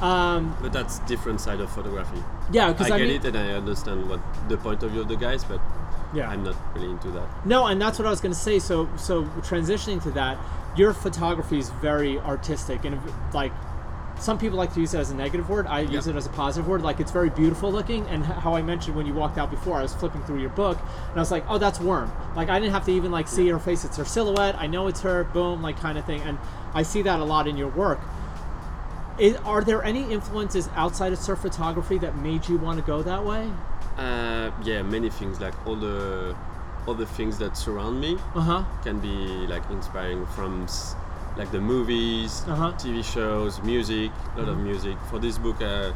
Um, But that's different side of photography. yeah, I because get I, mean, it and I understand what the point of view of the guys, but yeah, I'm not really into that. No, and that's what I was going to say. So, so transitioning to that, your photography is very artistic, and like some people like to use it as a negative word. I use it as a positive word. Like it's very beautiful looking, and how I mentioned when you walked out before, I was flipping through your book, and I was like, oh, that's Worm. Like I didn't have to even like see her face; it's her silhouette. I know it's her. Boom, like kind of thing, and I see that a lot in your work. Is, are there any influences outside of surf photography that made you want to go that way? Uh, yeah, many things like all the all the things that surround me Uh huh. can be like inspiring from like the movies, Uh-huh. TV shows, music, a lot of music. For this book, uh,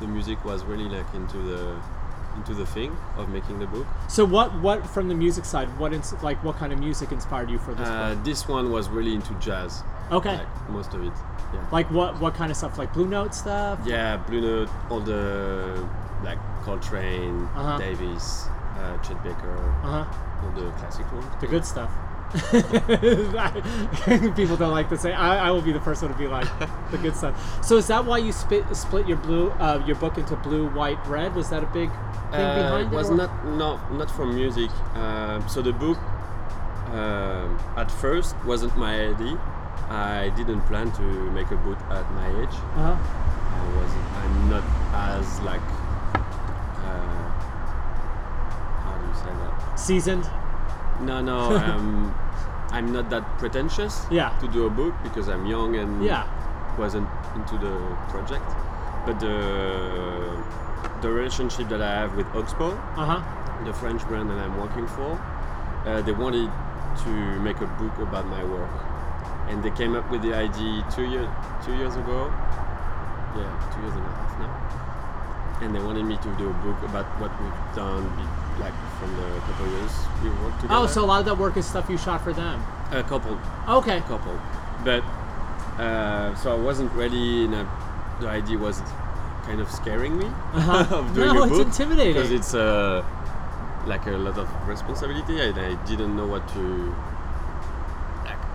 the music was really like into the into the thing of making the book. So what what from the music side? What ins- like what kind of music inspired you for this Uh, book? this one was really into jazz. Okay. Like most of it. Yeah. Like what what kind of stuff? Like Blue Note stuff? Yeah, Blue Note, all the like Coltrane, Uh-huh. Davis, uh, Chet Baker, Uh huh. all the classic ones. The good stuff. People don't like to say. I, I will be the first one to be like the good stuff. So is that why you split split your blue uh, your book into blue, white, red? Was that a big thing Uh, behind it was or- not no not from music. Um, so the book um, at first wasn't my idea. I didn't plan to make a book at my age. Uh-huh. I was I'm not as like uh, how do you say that? Seasoned. No, no, um, I'm not that pretentious Yeah. to do a book because I'm young and Yeah. wasn't into the project. But the the relationship that I have with Oxbow, Uh huh. the French brand that I'm working for, uh, they wanted to make a book about my work, and they came up with the idea two years two years ago. Yeah, two years and a half now. And they wanted me to do a book about what we've done, like from the couple years we worked together. Oh, so a lot of that work is stuff you shot for them. a couple Okay. a couple. But uh, so I wasn't ready, and uh, the idea was kind of scaring me Uh-huh. of doing No, a it's intimidating. because it's uh, like a lot of responsibility, and I didn't know what to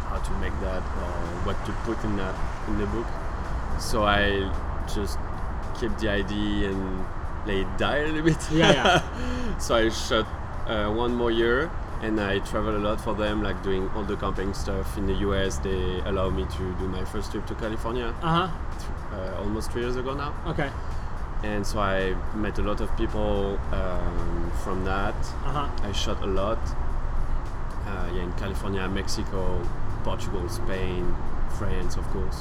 how to make that or what to put in that in the book. So I just kept the idea and let it die a little bit. Yeah, yeah. so I shot uh, one more year, and I travel a lot for them, like doing all the camping stuff in the US. They allow me to do my first trip to California Uh huh. uh, almost three years ago now, Okay. and so I met a lot of people um, from that. Uh huh. I shot a lot. Uh, yeah, in California, Mexico, Portugal, Spain, France, of course.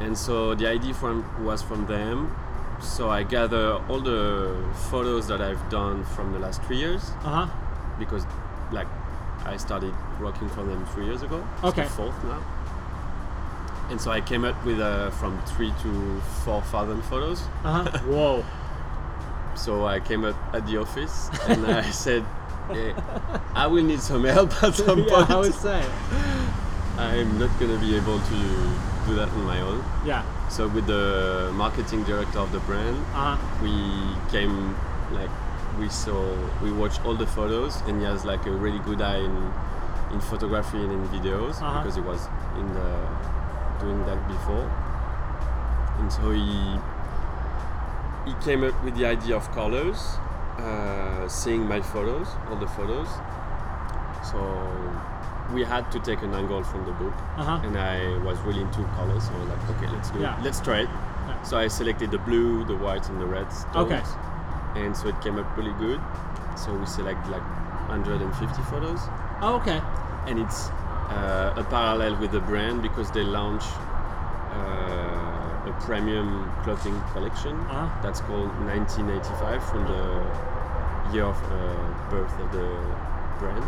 And so the idea from was from them. So I gather all the photos that I've done from the last three years Uh huh. because, like, I started working for them three years ago. It's Okay. the fourth now. And so I came up with uh, from three to four thousand photos. Uh huh. Whoa. So I came up at the office and I said, "Eh, I will need some help at some yeah, point. I would say. I'm not gonna be able to do that on my own. Yeah. So with the marketing director of the brand, Uh huh. we came like we saw we watched all the photos and he has like a really good eye in in photography and in videos Uh-huh. because he was in the doing that before. And so he he came up with the idea of colors, uh, seeing my photos, all the photos. So we had to take an angle from the book, Uh huh. and I was really into colors. So I was like, okay, let's do Yeah. it. Let's try it. Yeah. So I selected the blue, the white, and the red stones. Okay. And so it came up really good. So we select like 150 photos, Oh, okay. and it's uh, a parallel with the brand because they launch uh, a premium clothing collection Uh-huh. that's called 1985 from the year of uh, birth of the brand.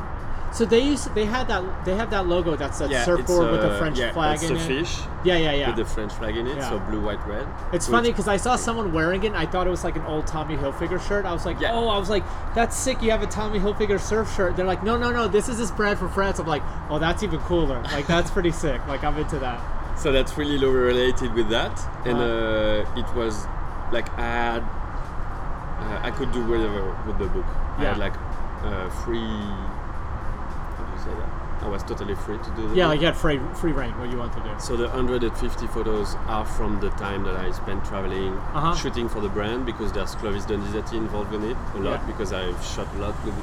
So they used they had that they have that logo that's that it's, surfboard with the uh, French yeah, flag it's in a it. fish Yeah, yeah, yeah. with the French flag in it, Yeah. so blue, white, red. It's funny because I saw someone wearing it. and I thought it was like an old Tommy Hilfiger shirt. I was like, Yeah. oh, I was like, that's sick. You have a Tommy Hilfiger surf shirt. They're like, no, no, no. This is this brand from France. I'm like, oh, that's even cooler. Like that's pretty sick. Like I'm into that. so that's really low related with that and Uh-huh. uh, it was like i had uh, i could do whatever with the book i had like uh, free how do you say that i was totally free to do the Yeah, book. like you had free free reign. What you want to do? so the 150 photos are from the time that i spent traveling Uh-huh. shooting for the brand because there's Clovis Donizetti involved in it a lot Yeah. because i've shot a lot with,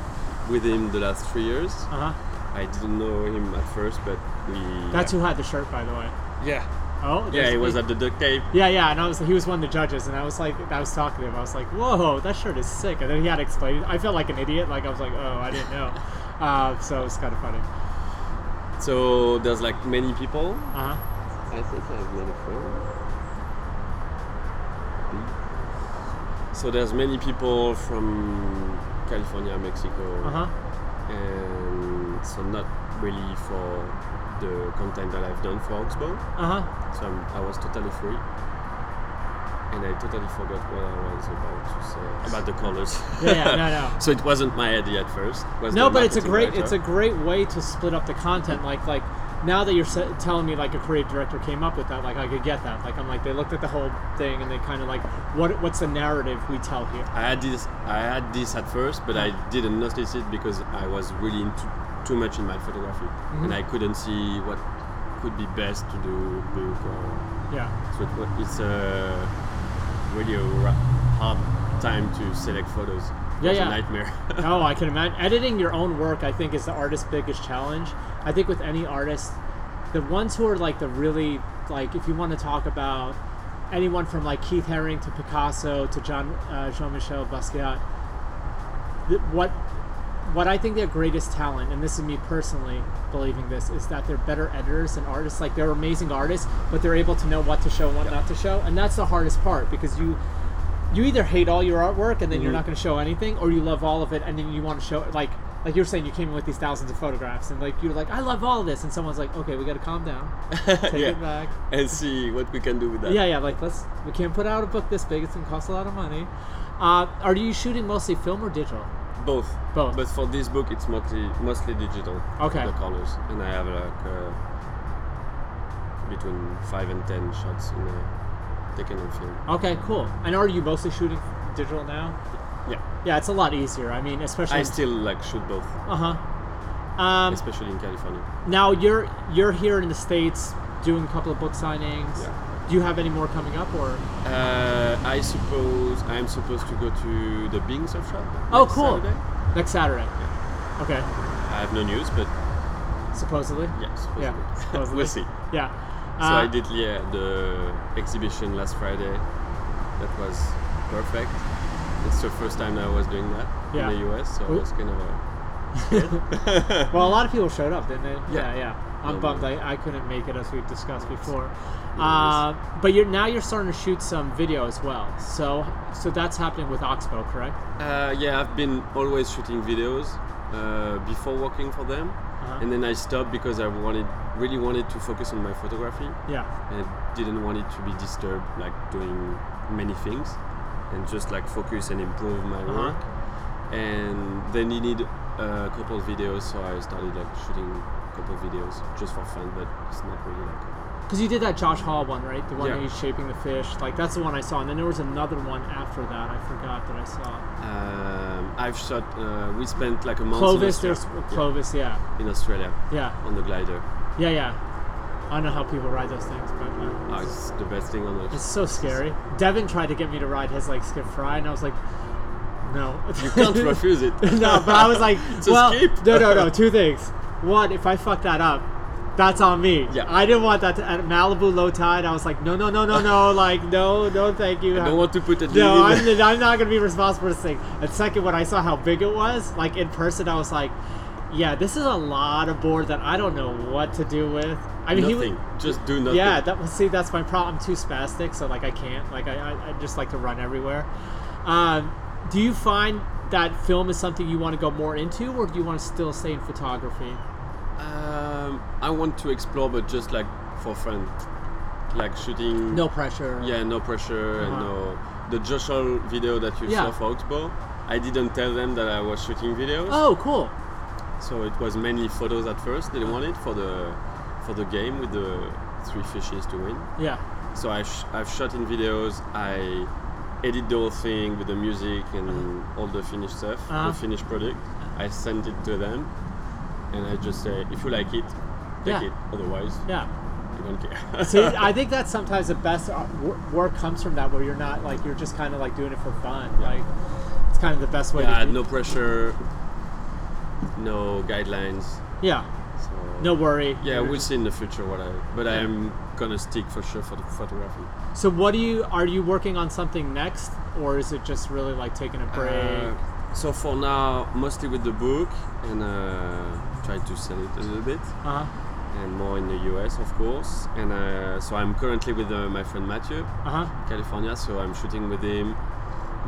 with him the last three years Uh huh. i didn't know him at first but we That's who had the shirt, by the way. yeah Oh, yeah he was at the duct tape Yeah, yeah, and I was he was one of the judges, and I was like, I was talking to him, I was like, whoa, that shirt is sick, and then he had to explain. it. I felt like an idiot, like I was like, oh, I didn't know. Uh, so it was kind of funny. So there's like many people Uh huh. I think I've made a phone. So there's many people from California, Mexico, Uh huh. and so not really for the content that I've done for Oxbow. Uh huh. So I'm, I was totally free, and I totally forgot what I was about to say about the colors. Yeah, yeah, no, no. so it wasn't my idea at first. was No, but it's a great director. it's a great way to split up the content. Like like now that you're sa- telling me like a creative director came up with that, like I could get that. Like I'm like they looked at the whole thing and they kind of like what what's the narrative we tell here? I had this. I had this at first, but I didn't notice it because I was really into too much in my photography, Mm-hmm. and I couldn't see what could be best to do book or. Yeah. So it, it's a really ra- hard time to select photos. Yeah, yeah. a nightmare. no, I can imagine. Editing your own work, I think, is the artist's biggest challenge. I think with any artist, the ones who are like the really like, if you want to talk about anyone from like Keith Haring to Picasso to John uh, Jean-Michel Basquiat, th- what what I think their greatest talent, and this is me personally believing this, is that they're better editors than artists. Like they're amazing artists, but they're able to know what to show and what not to show, and that's the hardest part because you you either hate all your artwork and then you're Mhm. not going to show anything, or you love all of it and then you want to show like like you're saying you came in with these thousands of photographs and like you're like I love all of this, and someone's like okay we got to calm down, take yeah. it back. and see what we can do with that. Yeah, yeah, like let's we can't put out a book this big; it's gonna cost a lot of money. Uh, are you shooting mostly film or digital? Both. Both. But for this book, it's mostly mostly digital. Okay. The colors, and I have like uh, between five and ten shots in a, taken on film. Okay, cool. And are you mostly shooting digital now? Yeah. Yeah, it's a lot easier. I mean, especially. I still like shoot both, Uh huh. Um, especially in California. now you're you're here in the states doing a couple of book signings. Yeah. Do you have any more coming up, or? Uh, I suppose I'm supposed to go to the Bing Surf Shop. Oh, cool. Saturday. Next Saturday. Okay. I have no news, but Supposedly. yes, Yeah. Supposedly. we'll see. Yeah. So Uh, I did yeah, the exhibition last Friday. That was perfect. It's the first time I was doing that Yeah. in the US, so it was kind of a Well, a lot of people showed up, didn't they? Yeah. yeah. yeah. I'm Um, bummed I, I couldn't make it as we've discussed before. Uh, but you're now you're starting to shoot some video as well. So so that's happening with Oxbow, correct? Uh, yeah, I've been always shooting videos uh, before working for them, Uh-huh. and then I stopped because I wanted, really wanted to focus on my photography, Yeah. and didn't want it to be disturbed, like doing many things, and just like focus and improve my Uh-huh. work. And they needed a couple of videos, so I started like shooting couple of videos just for fun, but it's not really like. Because you did that Josh Hall one, right? The one Yeah. that he's shaping the fish. Like that's the one I saw, and then there was another one after that. I forgot that I saw. Um, I've shot. Uh, we spent like a month. in Clovis, Australia- there's yeah, Clovis, yeah, in Australia yeah, on the glider. yeah, yeah. I don't know how people ride those things, but uh, Oh, it's the best thing on earth. it's so scary. Devin tried to get me to ride his like Skip Frye, and I was like, no. You can't refuse it. no, but I was like, It's well, skip. no, no, no. Two things. One, if I fuck that up, that's on me. Yeah. I didn't want that to, at Malibu low tide. I was like, no, no, no, no, no. Like, no, no, thank you. I don't want to put a No. I'm, I'm not gonna be responsible for this thing. And second, when I saw how big it was, like in person, I was like, yeah, this is a lot of board that I don't know what to do with. I mean, he would, Just do nothing. yeah, that was see that's my problem. I'm too spastic, so like I can't. Like I, I, I just like to run everywhere. Um, do you find that film is something you want to go more into, or do you want to still stay in photography? Um, I want to explore, but just like for fun, like shooting. No pressure. Yeah, no pressure and Uh-huh. no. The Josh Hall video that you Yeah. saw for Oxbow, I didn't tell them that I was shooting videos. Oh, cool. So it was mainly photos at first. They wanted for the for the game with the three fishes to win. Yeah. So I sh- I've shot in videos. I edit the whole thing with the music and all the finished stuff, Uh-huh. the finished product. I send it to them, and I just say, if you like it, take Yeah. it. Otherwise, Yeah. I don't care. See, I think that's sometimes the best uh, work comes from that, where you're not like you're just kind of like doing it for fun. Like it's kind of the best way. yeah, to do- no pressure, no guidelines. Yeah. So No worry. Yeah, we'll see in the future what I. But I'm gonna stick for sure for the photography. So what do you are you working on something next, or is it just really like taking a break? Uh, so for now, mostly with the book and uh, try to sell it a little bit. Uh huh. and more in the US, of course. And uh, so I'm currently with uh, my friend Matthew, Uh huh. California. So I'm shooting with him.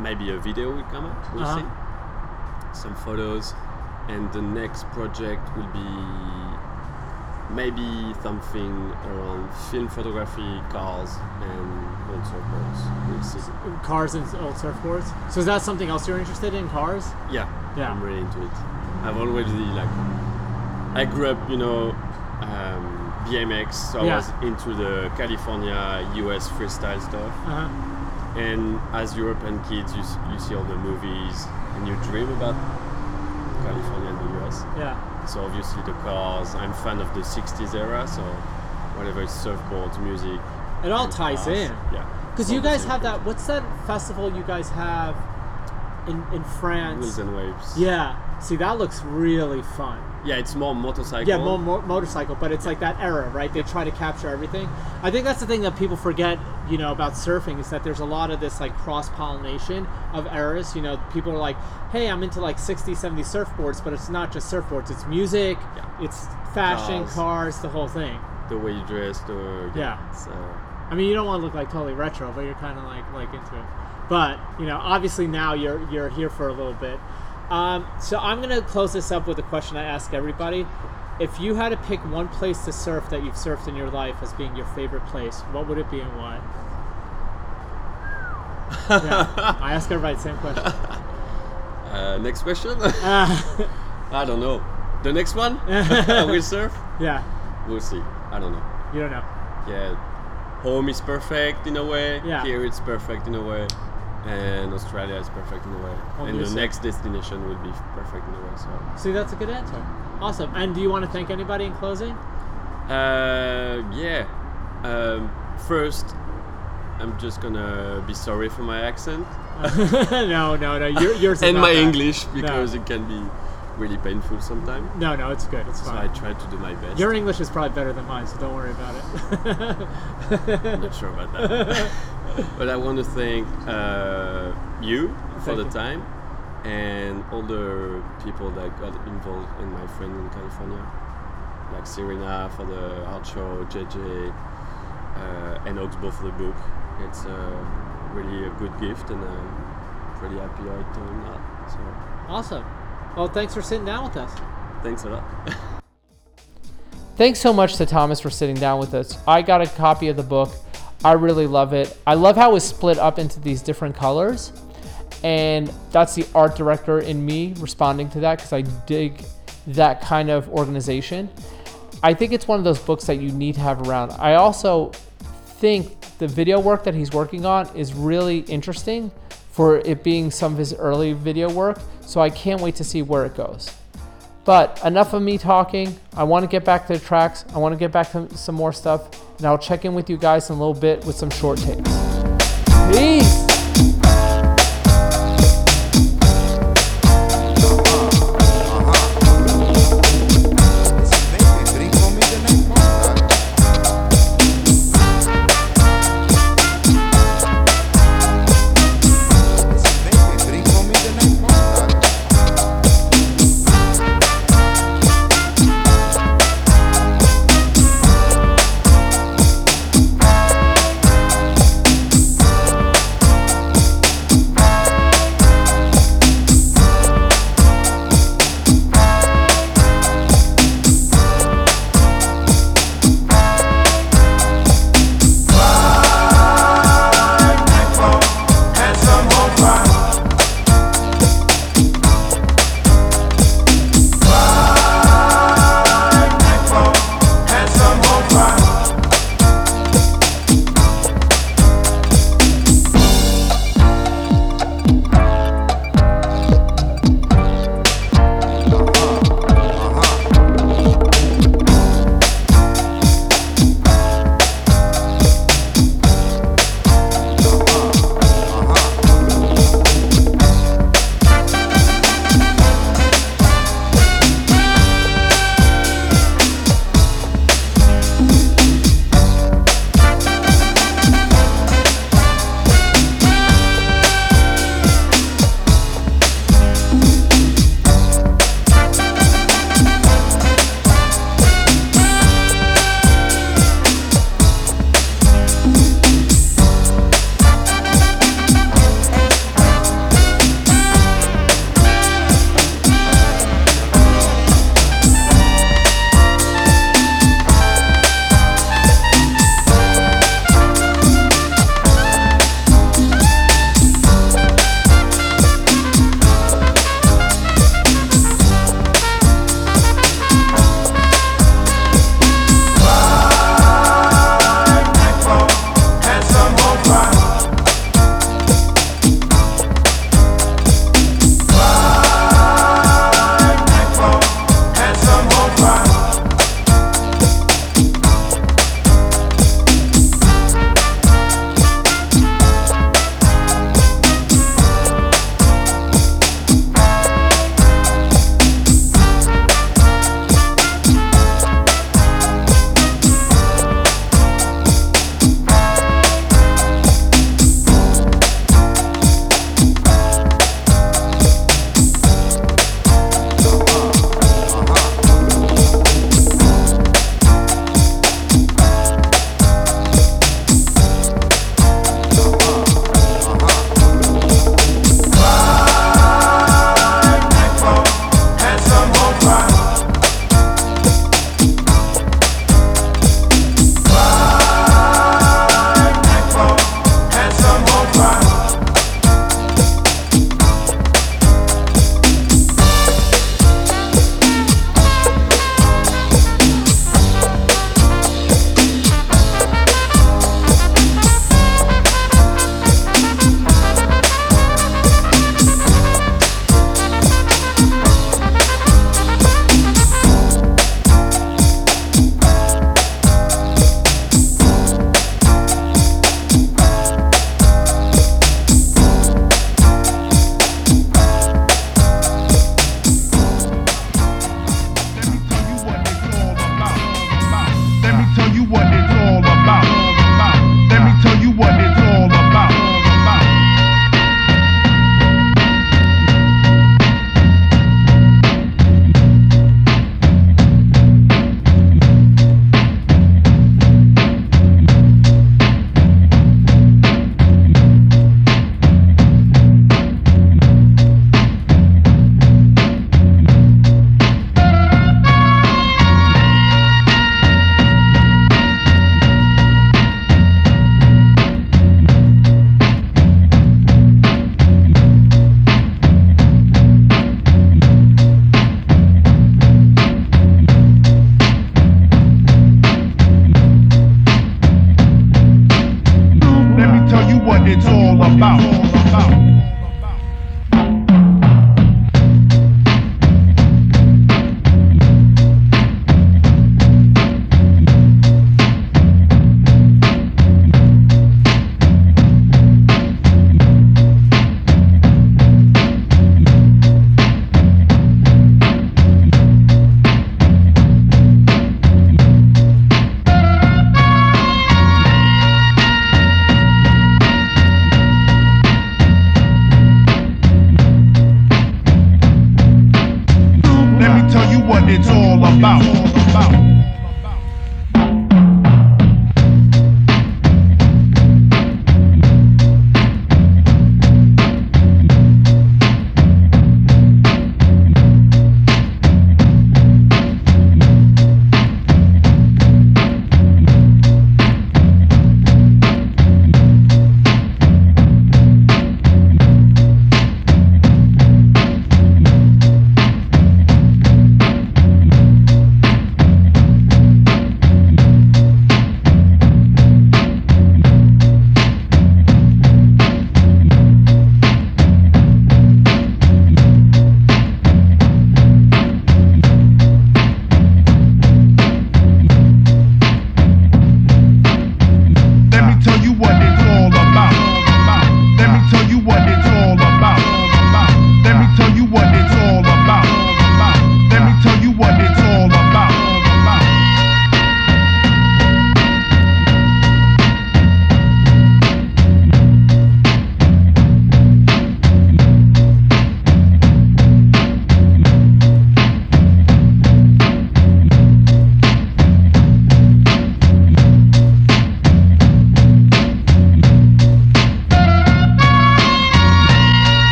Maybe a video will come up. We'll Uh-huh. see. Some photos, and the next project will be maybe something around film photography, cars, and old surfboards. We'll see. Cars and old surfboards. So is that something else you're interested in? Cars? Yeah, Yeah. I'm really into it. I've always really like. I grew up, you know, um, BMX, so Yeah. I was into the California, US freestyle stuff. Uh huh. And as European kids, you, you see all the movies and you dream about California and the US. Yeah. So obviously the cars. I'm fan of the '60s era, so whatever is surfboards, music. It all ties cars, in. Yeah. Because you guys have that. What's that festival you guys have in in France? Wheels and waves. Yeah. See, that looks really fun. Yeah, it's more motorcycle. Yeah, more, more motorcycle, but it's like that era, right? They try to capture everything. I think that's the thing that people forget, you know, about surfing is that there's a lot of this like cross pollination of eras. You know, people are like, "Hey, I'm into like 60, 70 surfboards," but it's not just surfboards. It's music, Yeah. it's fashion, Cars. cars, the whole thing. the way you dress. The Yeah. It's, uh, I mean, you don't want to look like totally retro, but you're kind of like like into it. But you know, obviously now you're you're here for a little bit. Um, so I'm gonna close this up with a question I ask everybody. If you had to pick one place to surf that you've surfed in your life as being your favorite place, what would it be and why? yeah, I ask everybody the same question. uh, next question. Uh, I don't know. The next one? I will surf? yeah, We'll see. I don't know. you don't know. Yeah. Home is perfect in a way. Yeah. Here it's perfect in a way. And Australia is perfect in a way. and the next destination will be perfect in a way. So See, that's a good answer. Awesome. And do you want to thank anybody in closing? uh, yeah. Um, first I'm just gonna be sorry for my accent. no, no, no. Yours and my. English because it can be really painful sometimes. No, no, it's good. It's fine. So. I try to do my best. Your English is probably better than mine, so don't worry about it. I'm not sure about that. but I want to thank uh, you for the you. time and all the people that got involved in my friend in California, like Serena for the art show, JJ, uh, and Oxbow for the book. It's uh, really a good gift, and I'm pretty happy I turned out. So awesome. Well, thanks for sitting down with us. thanks a lot. Thanks so much to Thomas for sitting down with us. I got a copy of the book. I really love it. I love how it's split up into these different colors. And that's the art director in me responding to that because I dig that kind of organization. I think it's one of those books that you need to have around. I also think the video work that he's working on is really interesting for it being some of his early video work. So I can't wait to see where it goes. But enough of me talking. I want to get back to the tracks. I want to get back to some more stuff. And I'll check in with you guys in a little bit with some short takes. Peace.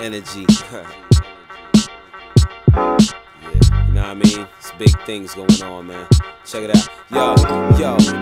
Energy. yeah, you know what I mean? It's big things going on, man. Check it out. Yo,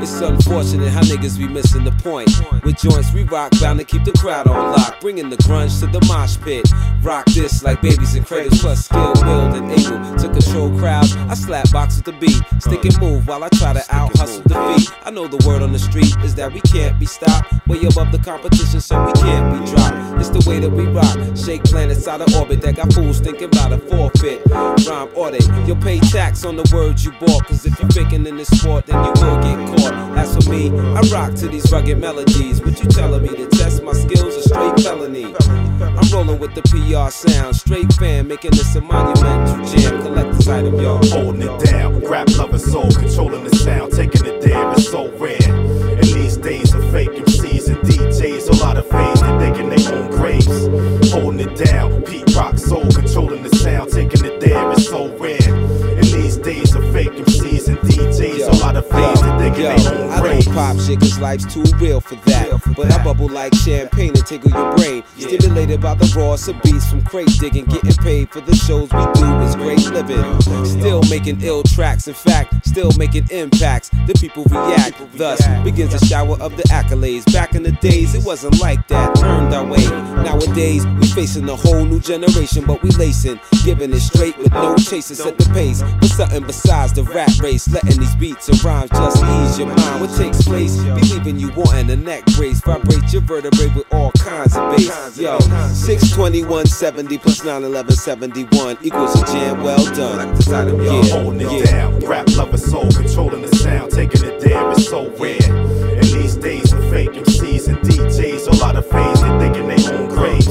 it's unfortunate how niggas be missing the point. With joints we rock, bound to keep the crowd on lock. Bringing the grunge to the mosh pit. Rock this like babies and cradles, plus skill, willed, and able to control crowds. I slap box with the beat, stick and move while I try to out hustle the beat. I know the word on the street is that we can't be stopped. Way above the competition, so we can't be dropped. It's the way that we rock. Shake planets out of orbit that got fools thinking about a forfeit. Rhyme audit, you'll pay tax on the words you bought. Cause if you're faking in this sport, then you will get caught. As for me, I rock to these rugged melodies. What you telling me to test my skills? A straight felony. I'm rolling with the PR sound, straight fan, making this a monumental jam. Collector's item, y'all. Holding it down, rap loving soul, controlling the sound, taking it there, it's so rare. In these days of fake MCs and DJs, a lot of fans they digging their own graves. Holding it down, Pete Rock soul, controlling the sound, taking it there, it's so rare. In these days of fake MCs and DJs, lot of fans they Yo, their own I don't pop shit cause life's too real for that. But I bubble like champagne and tickle your brain. Stimulated by the raw of beats from crate digging. Getting paid for the shows we do is great living. Still making ill tracks, in fact, still making impacts. The people react, thus begins a shower of the accolades. Back in the days, it wasn't like that. Earned our way. Nowadays, we facing a whole new generation, but we lacing. Giving it straight with no chases at the pace. But something besides the rat race. Letting these beats rhymes just ease your mind. What takes place? Believing you wanting a neck brace. Vibrate your vertebrae with all kinds of bass. Yo, 621 70 plus 911 71 equals a jam well done. Yo, holding it down, rap loving soul, controlling the sound, taking it there, it's so rare. In these days of fake MCs and DJs, a lot of fans they digging their own graves.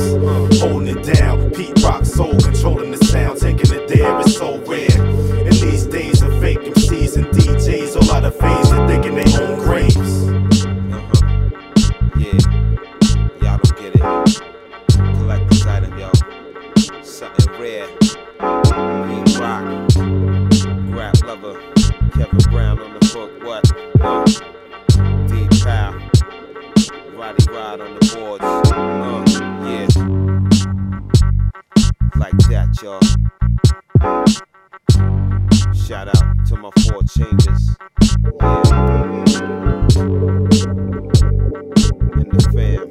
Holding it down, Pete Rock soul, controlling the sound, taking it there, it's so rare. In these days of fake MCs and DJs, a lot of fans they digging their own graves. Yeah, y'all don't get it. Collector's item, yo. Something rare. Rock. Rap lover. Kevin Brown Shout out to my four chambers. Yeah. In the fam.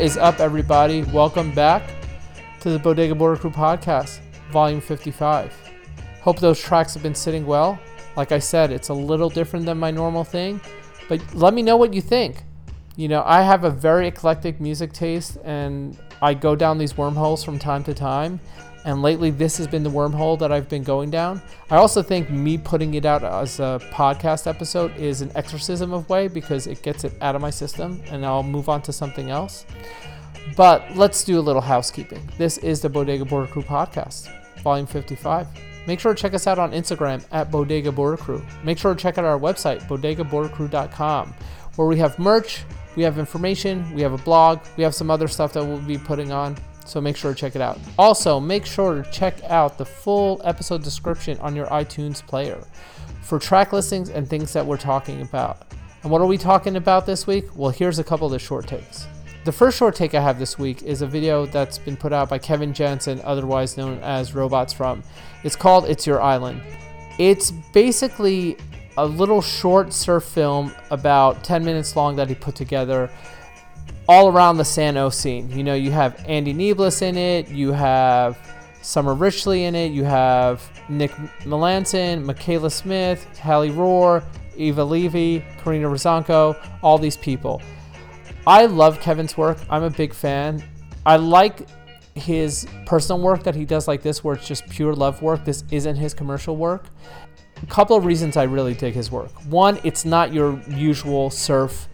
Is up, everybody? Welcome back to the Bodega Border Crew podcast, volume 55. Hope those tracks have been sitting well. Like I said, it's a little different than my normal thing, but let me know what you think. You know, I have a very eclectic music taste and I go down these wormholes from time to time. And lately, this has been the wormhole that I've been going down. I also think me putting it out as a podcast episode is an exorcism of way because it gets it out of my system and I'll move on to something else. But let's do a little housekeeping. This is the Bodega Border Crew podcast, volume 55. Make sure to check us out on Instagram at Bodega Border Crew. Make sure to check out our website, bodegabordercrew.com, where we have merch, we have information, we have a blog, we have some other stuff that we'll be putting on. So make sure to check it out. Also, make sure to check out the full episode description on your iTunes player for track listings and things that we're talking about. And what are we talking about this week? Well, here's a couple of the short takes. The first short take I have this week is a video that's been put out by Kevin Jensen, otherwise known as Robots From. It's called It's Your Island. It's basically a little short surf film about 10 minutes long that he put together all around the Sano scene. You know, you have Andy Nieblas in it, you have Summer Richley in it, you have Nick Melanson, Michaela Smith, Hallie Rohr, Eva Levy, Karina Rozunko, all these people. I love Kevin's work. I'm a big fan. I like his personal work that he does like this, where it's just pure love work. This isn't his commercial work. A couple of reasons I really dig his work. One, it's not your usual surf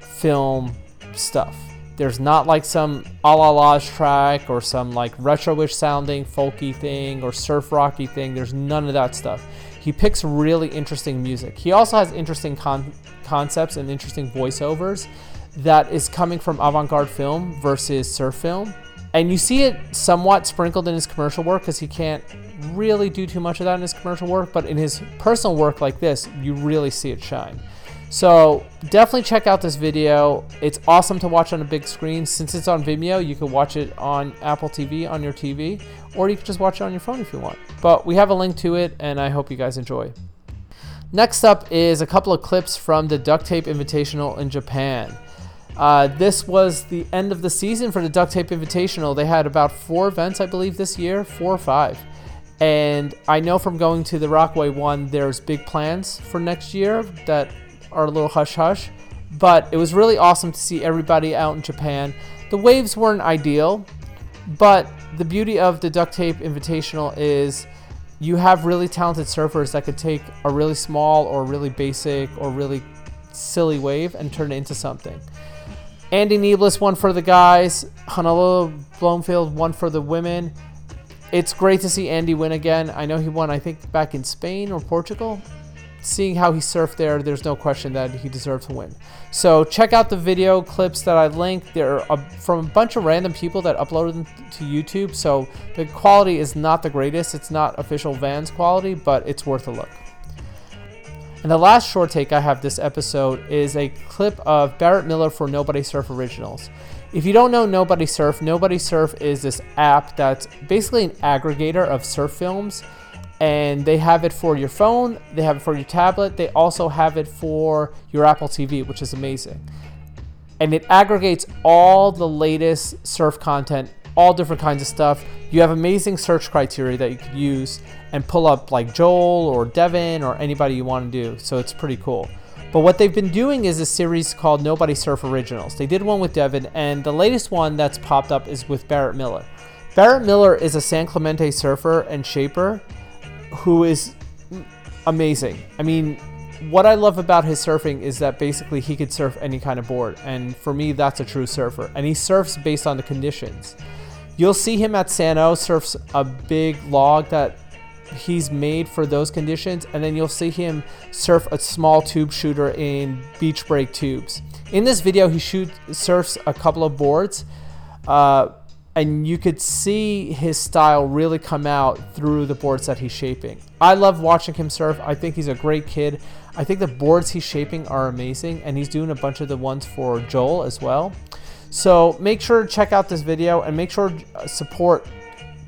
film stuff. There's not like some a la track or some like retro-ish sounding folky thing or surf rocky thing. There's none of that stuff. He picks really interesting music. He also has interesting con- concepts and interesting voiceovers that is coming from avant-garde film versus surf film. And you see it somewhat sprinkled in his commercial work because he can't really do too much of that in his commercial work, but in his personal work like this, you really see it shine. So definitely check out this video. It's awesome to watch on a big screen. Since it's on Vimeo, you can watch it on Apple TV on your TV, or you can just watch it on your phone if you want. But we have a link to it, and I hope you guys enjoy. Next up is a couple of clips from the Duct Tape Invitational in Japan. Uh, this was the end of the season for the Duct Tape Invitational. They had about four events, I believe, this year, four or five. And I know from going to the Rockaway one, there's big plans for next year that are a little hush hush. But it was really awesome to see everybody out in Japan. The waves weren't ideal, but the beauty of the Duct Tape Invitational is you have really talented surfers that could take a really small or really basic or really silly wave and turn it into something. Andy Nieblas won for the guys. Honolua Blomfield won for the women. It's great to see Andy win again. I know he won, I think, back in Spain or Portugal. Seeing how he surfed there, there's no question that he deserved to win. So check out the video clips that I linked. They're from a bunch of random people that uploaded them to YouTube. So the quality is not the greatest. It's not official Vans quality, but it's worth a look. And the last short take I have this episode is a clip of Barrett Miller for Nobody Surf Originals. If you don't know Nobody Surf, Nobody Surf is this app that's basically an aggregator of surf films. And they have it for your phone, they have it for your tablet, they also have it for your Apple TV, which is amazing. And it aggregates all the latest surf content, all different kinds of stuff. You have amazing search criteria that you could use and pull up like Joel or Devin or anybody you want to do. So it's pretty cool. But what they've been doing is a series called Nobody Surf Originals. They did one with Devin, and the latest one that's popped up is with Barrett Miller. Barrett Miller is a San Clemente surfer and shaper who is amazing. I mean, what I love about his surfing is that basically he could surf any kind of board, and for me, that's a true surfer. And he surfs based on the conditions. You'll see him at Sano surfs a big log that he's made for those conditions, and then you'll see him surf a small tube shooter in beach break tubes. In this video, he shoot surfs a couple of boards, uh, and you could see his style really come out through the boards that he's shaping. I love watching him surf. I think he's a great kid. I think the boards he's shaping are amazing, and he's doing a bunch of the ones for Joel as well. So make sure to check out this video and make sure to support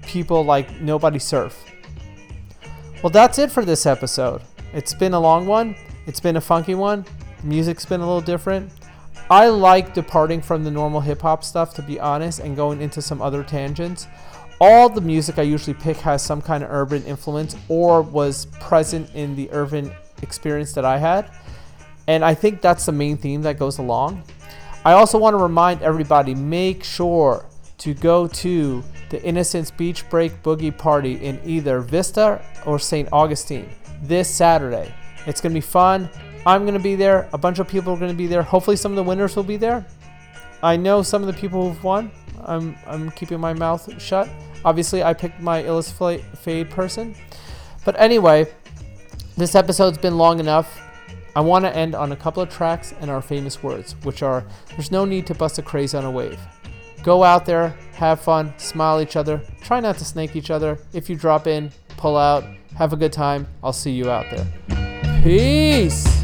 people like Nobody Surf. Well, that's it for this episode. It's been a long one. It's been a funky one. The music's been a little different. I like departing from the normal hip hop stuff, to be honest, and going into some other tangents. All the music I usually pick has some kind of urban influence or was present in the urban experience that I had. And I think that's the main theme that goes along. I also want to remind everybody make sure to go to the Innocence Beach Break Boogie Party in either Vista or St. Augustine this Saturday. It's going to be fun. I'm going to be there. A bunch of people are going to be there. Hopefully, some of the winners will be there. I know some of the people who've won. I'm, I'm keeping my mouth shut. Obviously, I picked my Illis Fla- Fade person. But anyway, this episode's been long enough. I want to end on a couple of tracks and our famous words, which are There's no need to bust a craze on a wave. Go out there, have fun, smile each other, try not to snake each other. If you drop in, pull out, have a good time. I'll see you out there. Peace!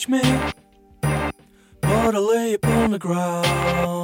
Reach me, but I lay upon the ground.